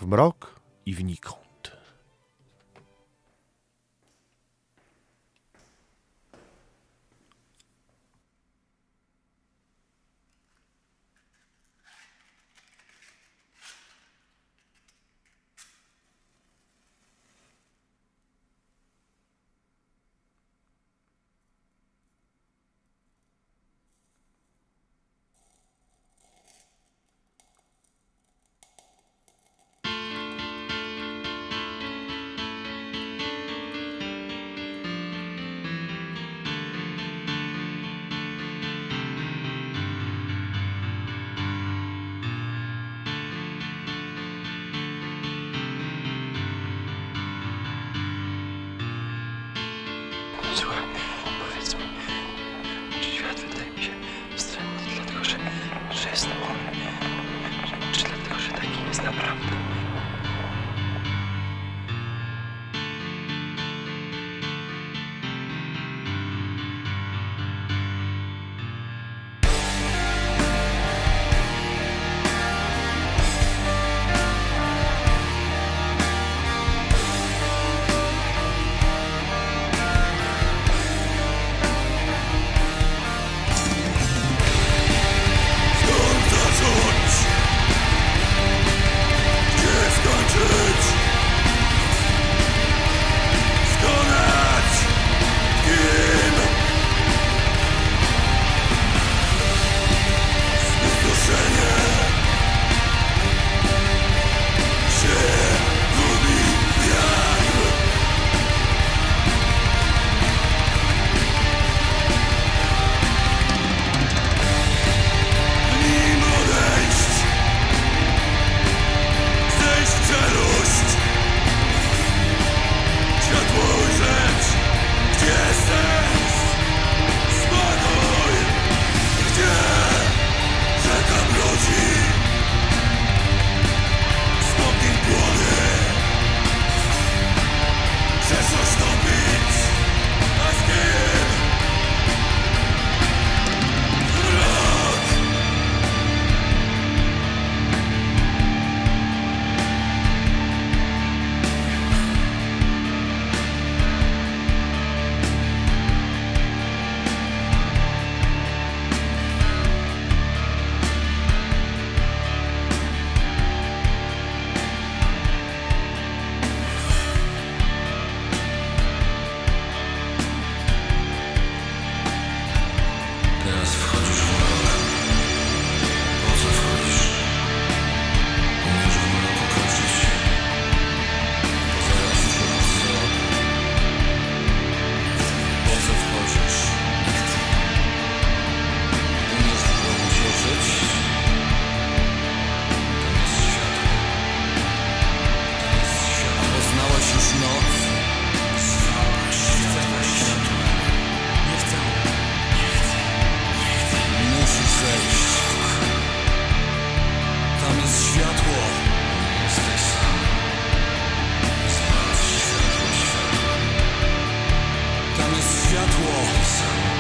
W mrok i w nikąd. dead walls.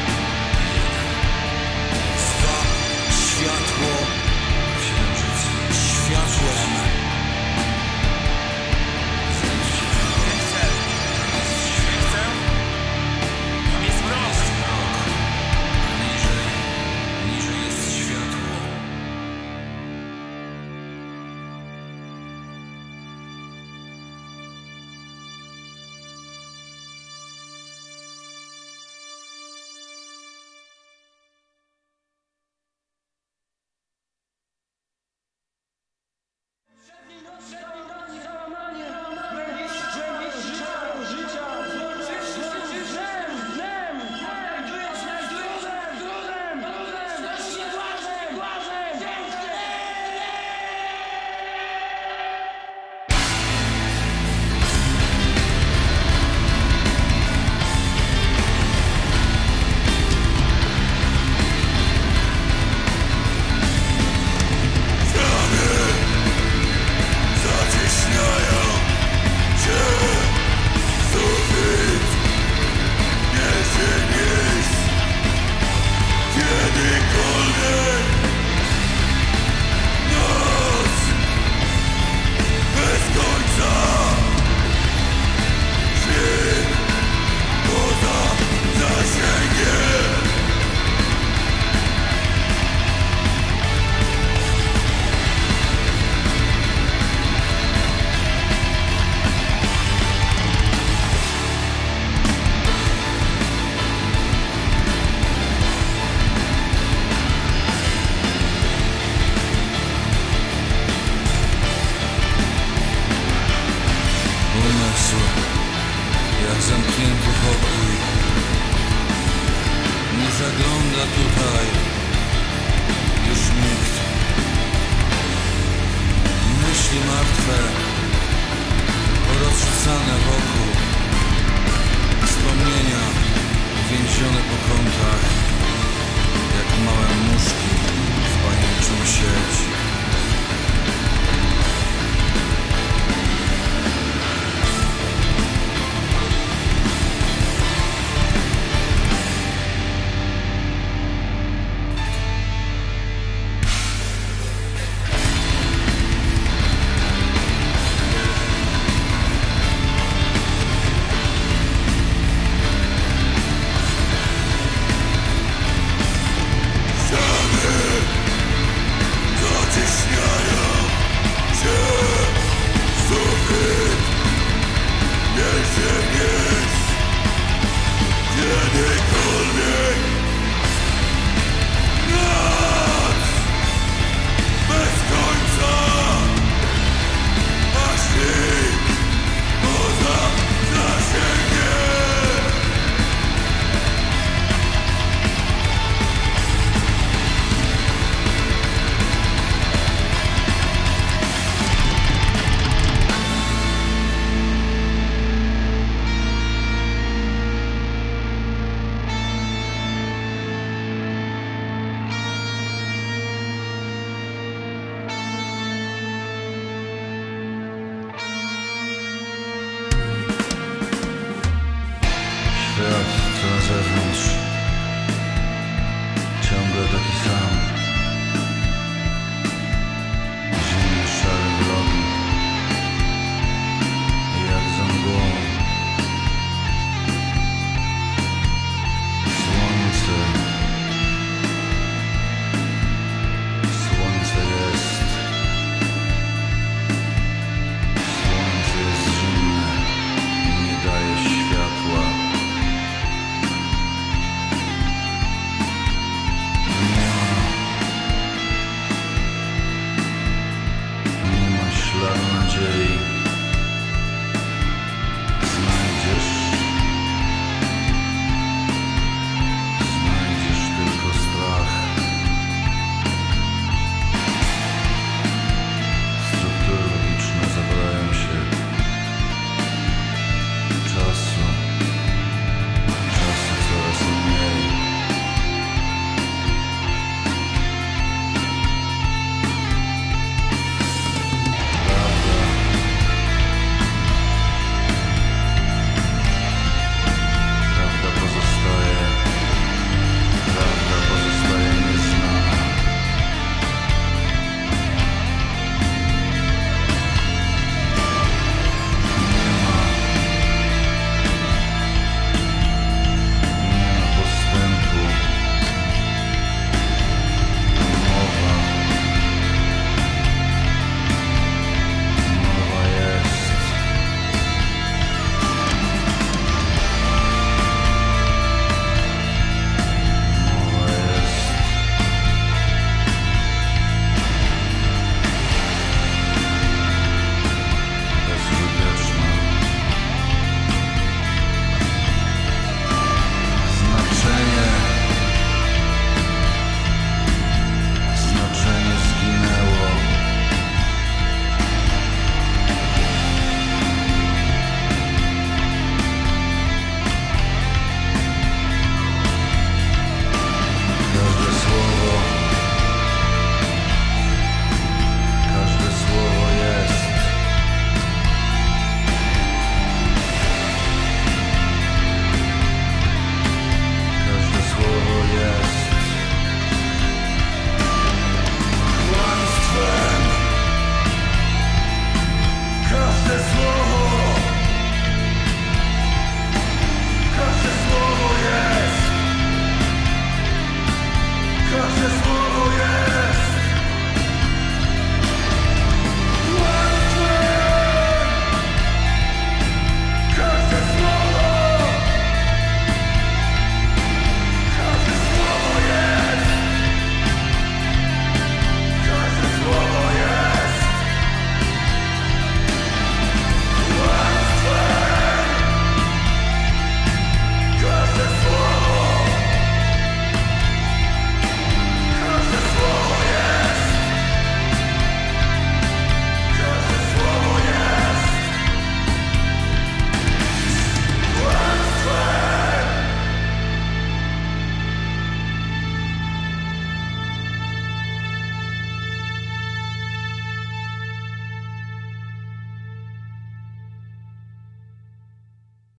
Co na